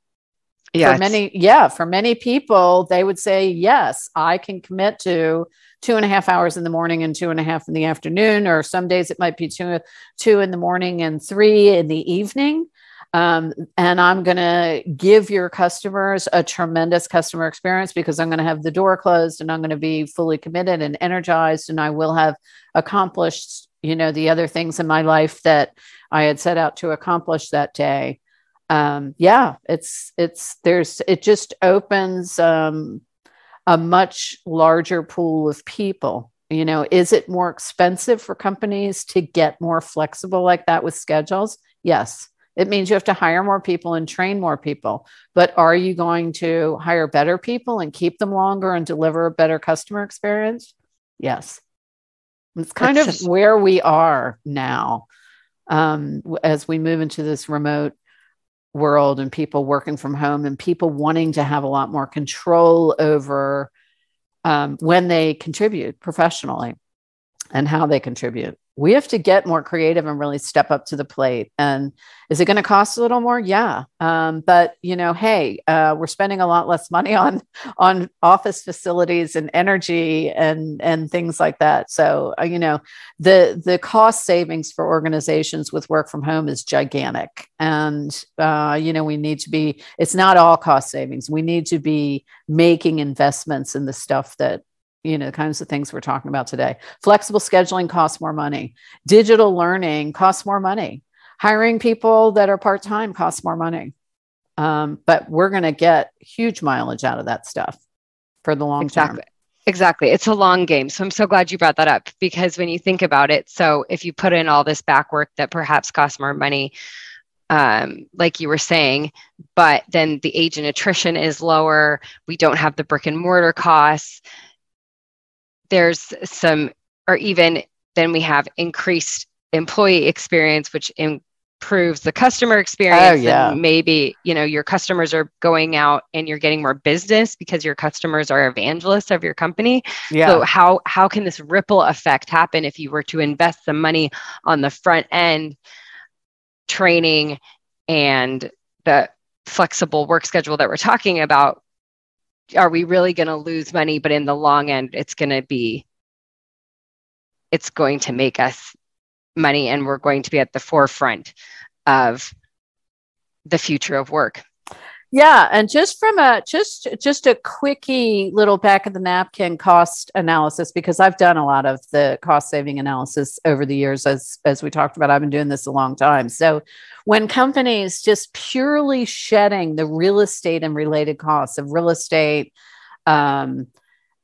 Speaker 3: yeah for many yeah for many people they would say yes i can commit to two and a half hours in the morning and two and a half in the afternoon or some days it might be two two in the morning and three in the evening. Um, and i'm going to give your customers a tremendous customer experience because i'm going to have the door closed and i'm going to be fully committed and energized and i will have accomplished you know the other things in my life that i had set out to accomplish that day um, yeah, it's it's there's it just opens um, a much larger pool of people. You know, is it more expensive for companies to get more flexible like that with schedules? Yes. It means you have to hire more people and train more people. But are you going to hire better people and keep them longer and deliver a better customer experience? Yes. It's kind of just- where we are now um, as we move into this remote world and people working from home and people wanting to have a lot more control over um, when they contribute professionally and how they contribute we have to get more creative and really step up to the plate. And is it going to cost a little more? Yeah. Um, but you know, hey, uh, we're spending a lot less money on on office facilities and energy and and things like that. So uh, you know, the the cost savings for organizations with work from home is gigantic. And uh, you know, we need to be. It's not all cost savings. We need to be making investments in the stuff that you know the kinds of things we're talking about today flexible scheduling costs more money digital learning costs more money hiring people that are part-time costs more money um, but we're going to get huge mileage out of that stuff for the long
Speaker 2: exactly.
Speaker 3: term
Speaker 2: Exactly. It's a long game. So I'm so glad you brought that up because when you think about it, so if you put in all this back work that perhaps costs more money, um, like you were saying, but then the age and attrition is lower. We don't have the brick and mortar costs there's some, or even then we have increased employee experience, which improves the customer experience. Oh,
Speaker 3: yeah.
Speaker 2: And maybe, you know, your customers are going out and you're getting more business because your customers are evangelists of your company. Yeah. So how how can this ripple effect happen if you were to invest some money on the front end training and the flexible work schedule that we're talking about are we really going to lose money? But in the long end it's going to be it's going to make us money and we're going to be at the forefront of the future of work
Speaker 3: yeah and just from a just just a quickie little back of the napkin cost analysis because i've done a lot of the cost saving analysis over the years as as we talked about i've been doing this a long time. So when companies just purely shedding the real estate and related costs of real estate um,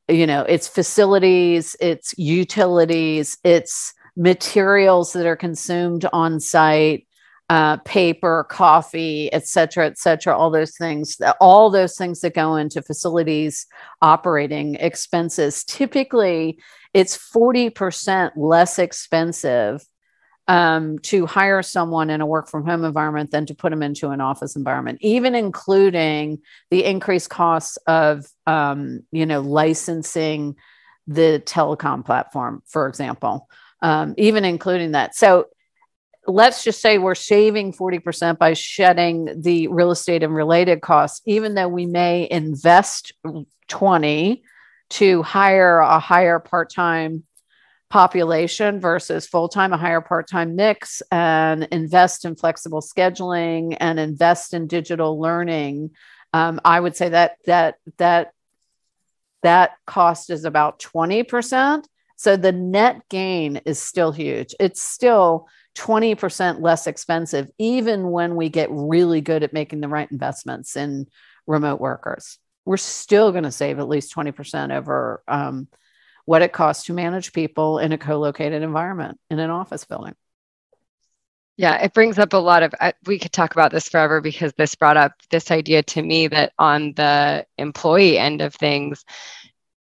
Speaker 3: you know it's facilities it's utilities it's materials that are consumed on site uh, paper, coffee, et cetera, et cetera, all those things, all those things that go into facilities operating expenses. Typically, it's 40% less expensive um, to hire someone in a work from home environment than to put them into an office environment, even including the increased costs of, um, you know, licensing the telecom platform, for example, um, even including that. So let's just say we're saving 40% by shedding the real estate and related costs, even though we may invest 20 to hire a higher part-time population versus full-time a higher part-time mix and invest in flexible scheduling and invest in digital learning um, i would say that that that that cost is about 20% so the net gain is still huge. It's still 20% less expensive, even when we get really good at making the right investments in remote workers. We're still going to save at least 20% over um, what it costs to manage people in a co located environment in an office building.
Speaker 2: Yeah, it brings up a lot of, we could talk about this forever because this brought up this idea to me that on the employee end of things,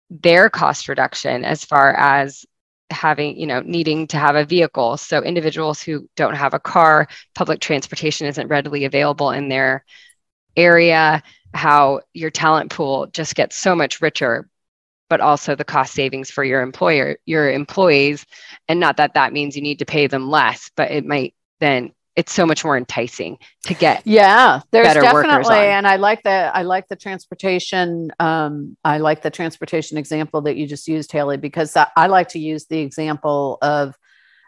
Speaker 2: their cost reduction as far as having, you know, needing to have a vehicle. So individuals who don't have a car, public transportation isn't readily available in their area, how your talent pool just gets so much richer but also the cost savings for your employer your employees and not that that means you need to pay them less but it might then it's so much more enticing to get
Speaker 3: yeah there's definitely and i like the i like the transportation um, i like the transportation example that you just used haley because I, I like to use the example of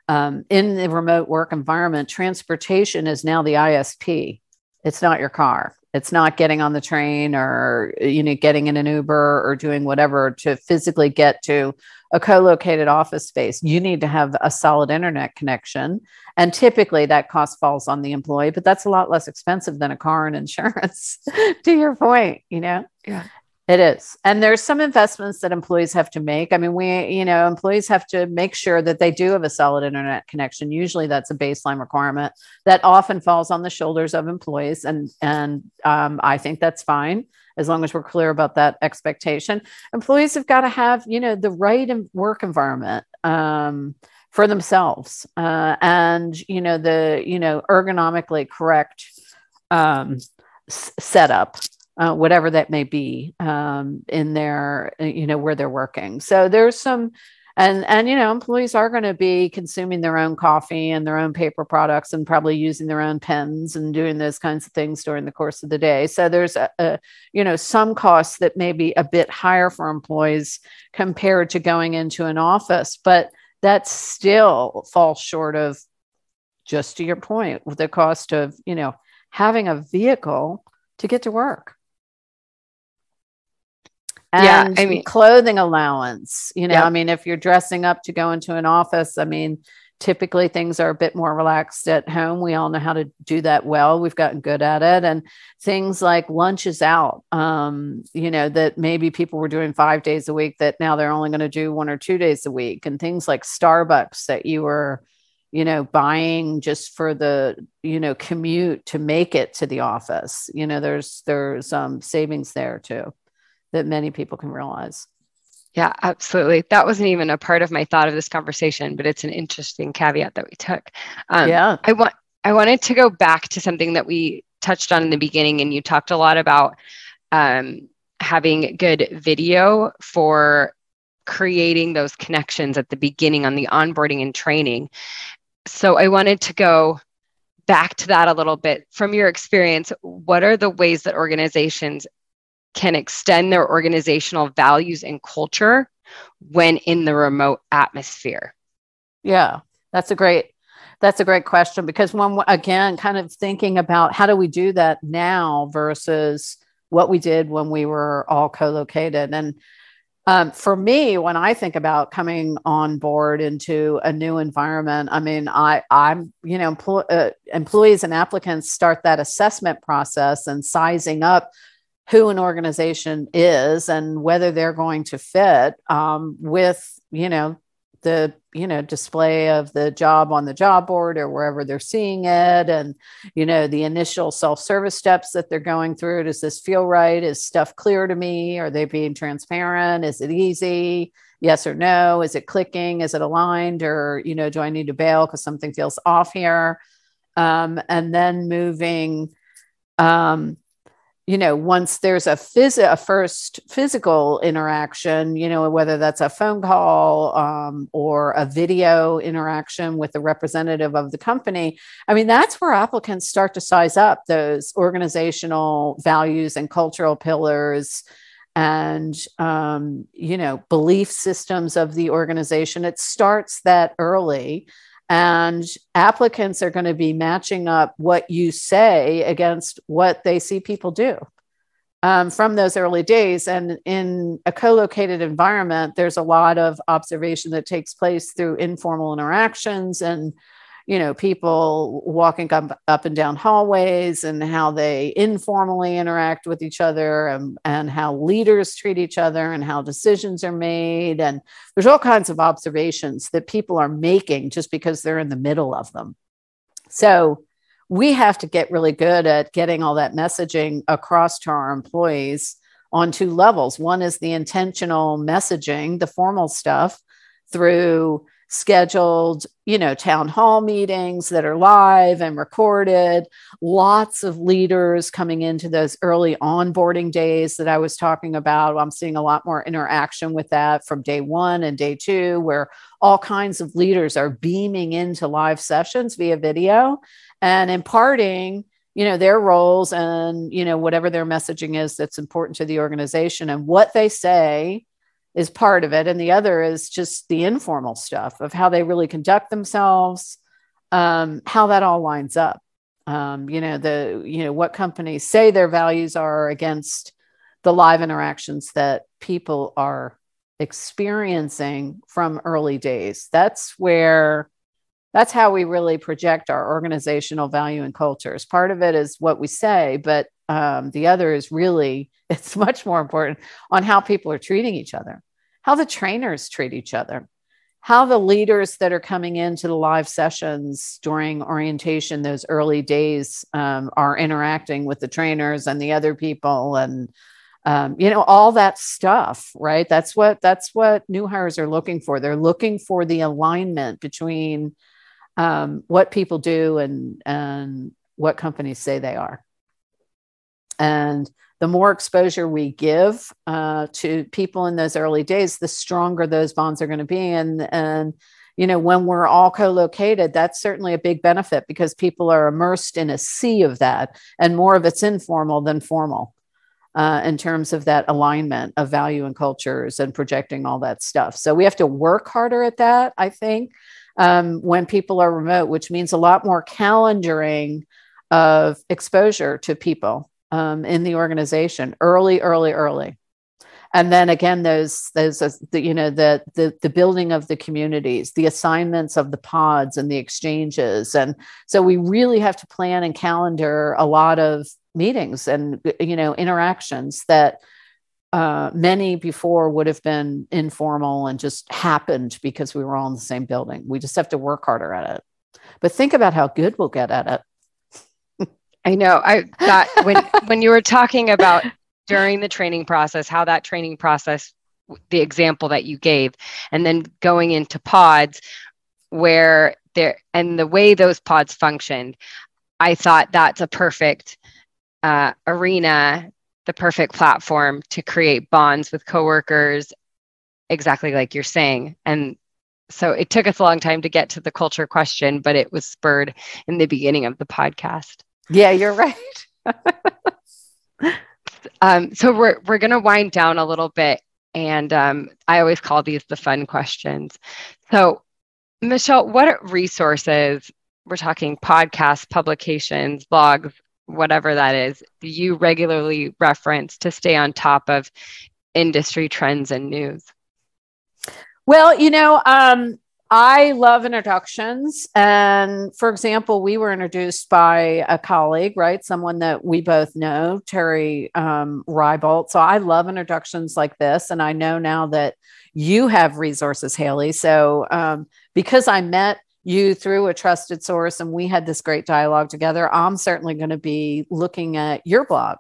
Speaker 3: um, in the remote work environment transportation is now the isp it's not your car. It's not getting on the train or you know getting in an uber or doing whatever to physically get to a co-located office space. You need to have a solid internet connection and typically that cost falls on the employee but that's a lot less expensive than a car and insurance <laughs> to your point you know
Speaker 2: yeah
Speaker 3: it is. And there's some investments that employees have to make. I mean, we, you know, employees have to make sure that they do have a solid internet connection. Usually that's a baseline requirement that often falls on the shoulders of employees. And, and um, I think that's fine as long as we're clear about that expectation. Employees have got to have, you know, the right work environment. Um, for themselves uh, and you know the you know ergonomically correct um, s- setup uh, whatever that may be um, in their uh, you know where they're working. So there's some and and you know employees are going to be consuming their own coffee and their own paper products and probably using their own pens and doing those kinds of things during the course of the day. So there's a, a you know some costs that may be a bit higher for employees compared to going into an office but that still falls short of just to your point the cost of you know having a vehicle to get to work and yeah, I mean clothing allowance. You know, I mean, if you're dressing up to go into an office, I mean, typically things are a bit more relaxed at home. We all know how to do that well. We've gotten good at it. And things like lunches out, um, you know, that maybe people were doing five days a week that now they're only going to do one or two days a week, and things like Starbucks that you were you know buying just for the you know commute to make it to the office you know there's there's um savings there too that many people can realize.
Speaker 2: Yeah, absolutely. That wasn't even a part of my thought of this conversation, but it's an interesting caveat that we took.
Speaker 3: Um, yeah,
Speaker 2: I want I wanted to go back to something that we touched on in the beginning, and you talked a lot about um, having good video for creating those connections at the beginning on the onboarding and training. So I wanted to go back to that a little bit from your experience. What are the ways that organizations can extend their organizational values and culture when in the remote atmosphere?
Speaker 3: Yeah, that's a great that's a great question because when again kind of thinking about how do we do that now versus what we did when we were all co-located and um, for me when i think about coming on board into a new environment i mean i i'm you know empl- uh, employees and applicants start that assessment process and sizing up who an organization is and whether they're going to fit um, with you know the you know display of the job on the job board or wherever they're seeing it and you know the initial self-service steps that they're going through. Does this feel right? Is stuff clear to me? Are they being transparent? Is it easy? Yes or no? Is it clicking? Is it aligned? Or you know do i need to bail because something feels off here? Um, and then moving um, you know once there's a phys- a first physical interaction you know whether that's a phone call um, or a video interaction with the representative of the company i mean that's where applicants start to size up those organizational values and cultural pillars and um, you know belief systems of the organization. It starts that early and applicants are going to be matching up what you say against what they see people do um, from those early days. And in a co located environment, there's a lot of observation that takes place through informal interactions and you know people walking up, up and down hallways and how they informally interact with each other and, and how leaders treat each other and how decisions are made. And there's all kinds of observations that people are making just because they're in the middle of them. So we have to get really good at getting all that messaging across to our employees on two levels. One is the intentional messaging the formal stuff through scheduled, you know, town hall meetings that are live and recorded, lots of leaders coming into those early onboarding days that I was talking about. I'm seeing a lot more interaction with that from day one and day two, where all kinds of leaders are beaming into live sessions via video and imparting you know their roles and you know whatever their messaging is that's important to the organization and what they say is part of it. And the other is just the informal stuff of how they really conduct themselves um, how that all lines up. Um, you know the you know what companies say their values are against the live interactions that people are experiencing from early days. That's where that's how we really project our organizational value and cultures. Part of it is what we say but um, the other is really <laughs> it's much more important on how people are treating each other how the trainers treat each other how the leaders that are coming into the live sessions during orientation those early days um, are interacting with the trainers and the other people and um, you know all that stuff right? That's what that's what new hires are looking for. They're looking for the alignment between um, what people do and and what companies say they are. And the more exposure we give uh, to people in those early days the stronger those bonds are going to be. And and you know when we're all co-located that's certainly a big benefit because people are immersed in a sea of that and more of it's informal than formal uh, in terms of that alignment of value and cultures and projecting all that stuff. So we have to work harder at that i think um, when people are remote, which means a lot more calendaring of exposure to people um, in the organization early, early, early. And then again, those those uh, the, you know the, the the building of the communities, the assignments of the pods and the exchanges, and so we really have to plan and calendar a lot of meetings and you know interactions that uh, many before would have been informal and just happened because we were all in the same building. We just have to work harder at it. But think about how good we'll get at
Speaker 2: it. I know. I thought when <laughs> when you were talking about during the training process, how that training process, the example that you gave, and then going into pods where there and the way those pods functioned, I thought that's a perfect uh, arena the perfect platform to create bonds with coworkers, exactly like you're saying. And so it took us a long time to get to the culture question, but it was spurred in the beginning of the podcast.
Speaker 3: Yeah, you're right. <laughs>
Speaker 2: um, so we're we're gonna wind down a little bit, and um, I always call these the fun questions. So, Michelle, what resources? We're talking podcasts, publications, blogs, whatever that is, you regularly reference to stay on top of industry trends and news?
Speaker 3: Well, you know, um, I love introductions. And for example, we were introduced by a colleague, right? Someone that we both know, Terry um, Rybolt. So I love introductions like this. And I know now that you have resources, Haley. So um, because I met you through a trusted source and we had this great dialogue together, I'm certainly going to be looking at your blog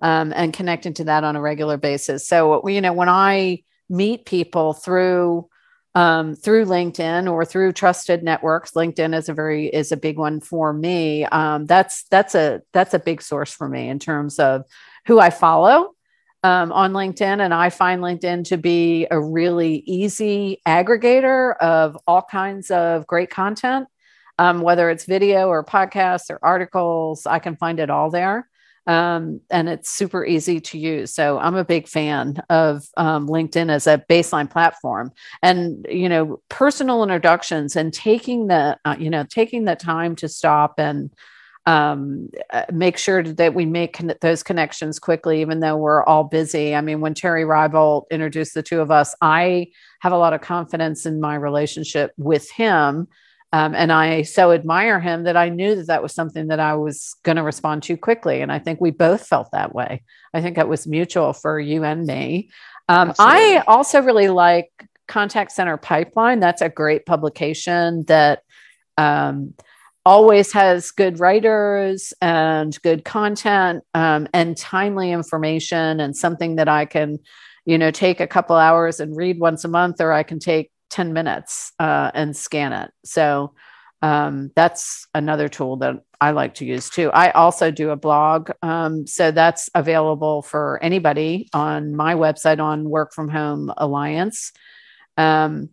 Speaker 3: um, and connecting to that on a regular basis. So, you know, when I meet people through um, through LinkedIn or through trusted networks, LinkedIn is a very is a big one for me. Um, that's that's a that's a big source for me in terms of who I follow um, on LinkedIn, and I find LinkedIn to be a really easy aggregator of all kinds of great content, um, whether it's video or podcasts or articles. I can find it all there. Um, and it's super easy to use. So I'm a big fan of um, LinkedIn as a baseline platform, and you know, personal introductions and taking the uh, you know taking the time to stop and um, uh, make sure that we make con- those connections quickly, even though we're all busy. I mean, when Terry Rybolt introduced the two of us, I have a lot of confidence in my relationship with him Um, and I so admire him that I knew that that was something that I was going to respond to quickly. And I think we both felt that way. I think it was mutual for you and me. Um, I also really like Contact Center Pipeline. That's a great publication that um, always has good writers and good content um, and timely information and something that I can, you know, take a couple hours and read once a month, or I can take 10 minutes uh, and scan it. So um, that's another tool that I like to use too. I also do a blog. Um, so that's available for anybody on my website on Work From Home Alliance. Um,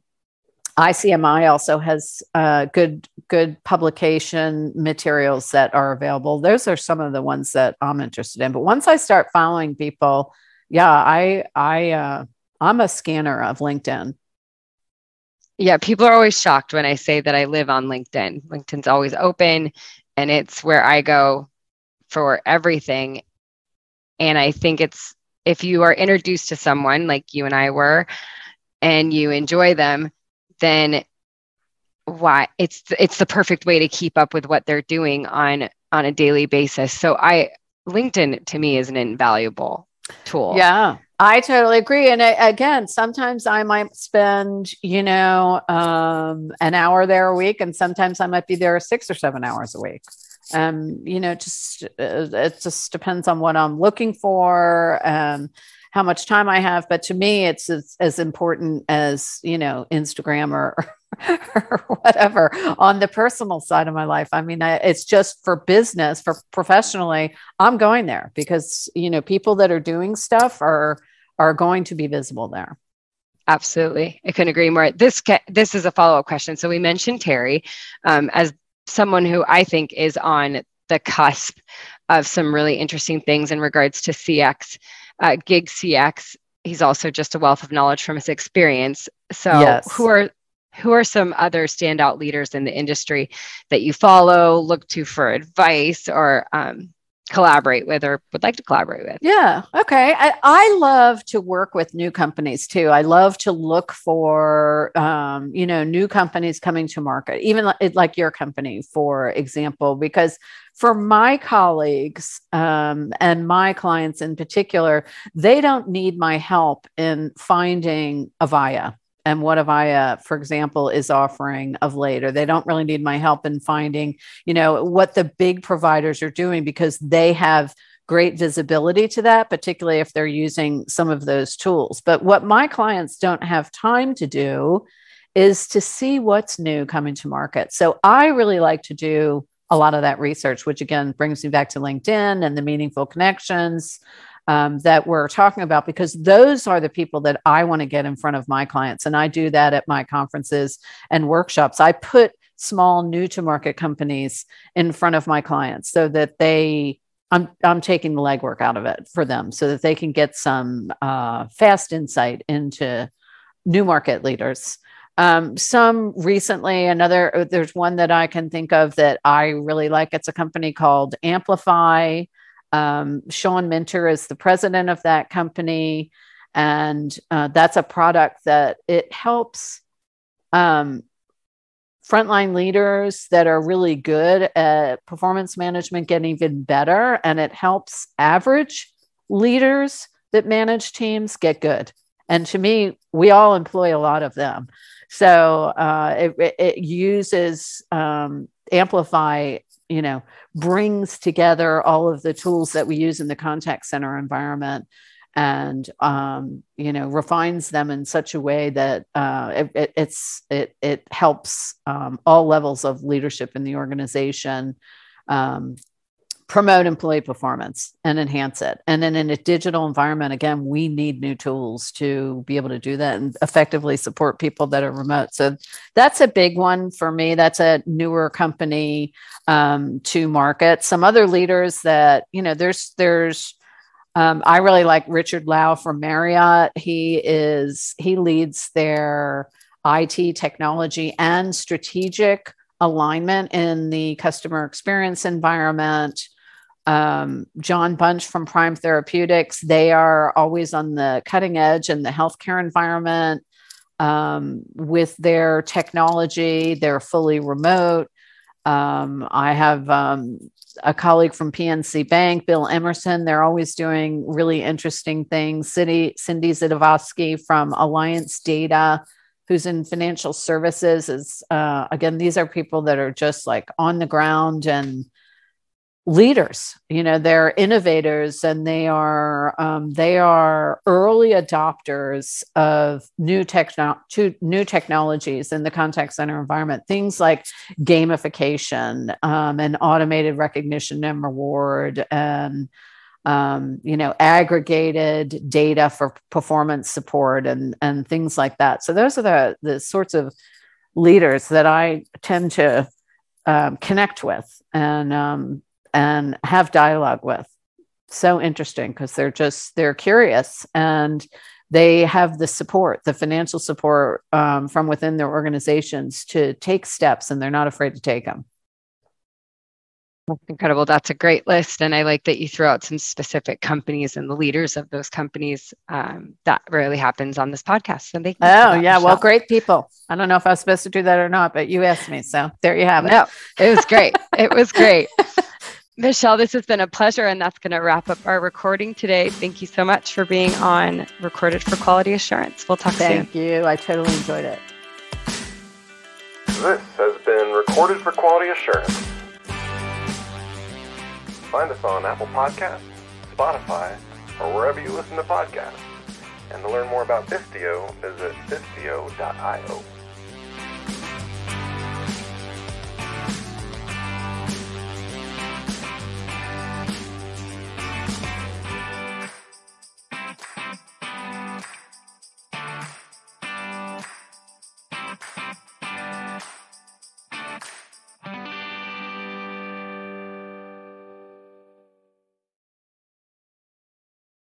Speaker 3: ICMI also has uh, good good publication materials that are available. Those are some of the ones that I'm interested in. But once I start following people, yeah, I I uh, I'm a scanner of LinkedIn.
Speaker 2: Yeah, people are always shocked when I say that I live on LinkedIn. LinkedIn's always open and it's where I go for everything. And I think it's if you are introduced to someone like you and I were and you enjoy them, then why it's it's the perfect way to keep up with what they're doing on on a daily basis. So I LinkedIn to me is an invaluable tool.
Speaker 3: Yeah. I totally agree. And I, again, sometimes I might spend, you know, um, an hour there a week, and sometimes I might be there six or seven hours a week. Um, you know, just uh, it just depends on what I'm looking for, um, how much time I have. But to me, it's as, as important as you know, Instagram or <laughs> or whatever on the personal side of my life. I mean, I, it's just for business, for professionally, I'm going there because, you know, people that are doing stuff are are going to be visible there.
Speaker 2: Absolutely. I couldn't agree more. This this is a follow-up question. So we mentioned Terry um, as someone who I think is on the cusp of some really interesting things in regards to CX, uh, gig CX. He's also just a wealth of knowledge from his experience. So yes. who are who are some other standout leaders in the industry that you follow, look to for advice, or um, collaborate with or would like to collaborate with?
Speaker 3: Yeah. Okay. I, I love to work with new companies too. I love to look for, um, you know, new companies coming to market, even like, like your company, for example, because for my colleagues um, and my clients in particular, they don't need my help in finding Avaya and what Avaya, uh, for example, is offering of late, or they don't really need my help in finding, you know, what the big providers are doing because they have great visibility to that, particularly if they're using some of those tools. But what my clients don't have time to do is to see what's new coming to market. So I really like to do a lot of that research, which again brings me back to LinkedIn and the meaningful connections um, that we're talking about because those are the people that I want to get in front of my clients. And I do that at my conferences and workshops. I put small new to market companies in front of my clients so that they I'm, I'm taking the legwork out of it for them so that they can get some uh, fast insight into new market leaders. Um, some recently, another, there's one that I can think of that I really like. It's a company called AmplifAI. Um, Sean Minter is the president of that company, and uh, that's a product that it helps um, frontline leaders that are really good at performance management get even better, and it helps average leaders that manage teams get good. And to me, we all employ a lot of them. So uh, it, it, uses um, AmplifAI you know brings together all of the tools that we use in the contact center environment and um, you know refines them in such a way that uh, it, it, it's it it helps um, all levels of leadership in the organization um, promote employee performance and enhance it. And then in a digital environment, again, we need new tools to be able to do that and effectively support people that are remote. So that's a big one for me. That's a newer company um, to market. Some other leaders that, you know, there's, there's, um, I really like Richard Lau from Marriott. He is, he leads their IT technology and strategic alignment in the customer experience environment um, John Bunch from Prime Therapeutics. They are always on the cutting edge in the healthcare environment. um, with their technology. They're fully remote. Um, I have um, a colleague from PNC Bank, Bill Emerson. They're always doing really interesting things. Cindy, Cindy Zidovsky from Alliance Data, who's in financial services, is uh, again, these are people that are just like on the ground and leaders you know they're innovators and they are um, they are early adopters of new techno- new technologies in the contact center environment. Things like gamification um, and automated recognition and reward and um, you know aggregated data for performance support and and things like that. So those are the the sorts of leaders that i tend to um, connect with. And um, and have dialogue with. So interesting because they're just they're curious and they have the support, the financial support um, from within their organizations to take steps, and they're not afraid to take them.
Speaker 2: That's incredible. That's a great list. And I like that you throw out some specific companies and the leaders of those companies. Um, that rarely happens on this podcast. So
Speaker 3: they Oh, yeah. Michelle. Well, great people. I don't know if I was supposed to do that or not, but you asked me. So there you have it.
Speaker 2: No, it was great. it was great. <laughs> Michelle, this has been a pleasure, and that's going to wrap up our recording today. Thank you so much for being on Recorded for Quality Assurance. We'll talk
Speaker 3: Thank
Speaker 2: soon.
Speaker 3: Thank you. I totally enjoyed it.
Speaker 1: This has been Recorded for Quality Assurance. Find us on Apple Podcasts, Spotify, or wherever you listen to podcasts. And to learn more about Bistio, visit bistio.io.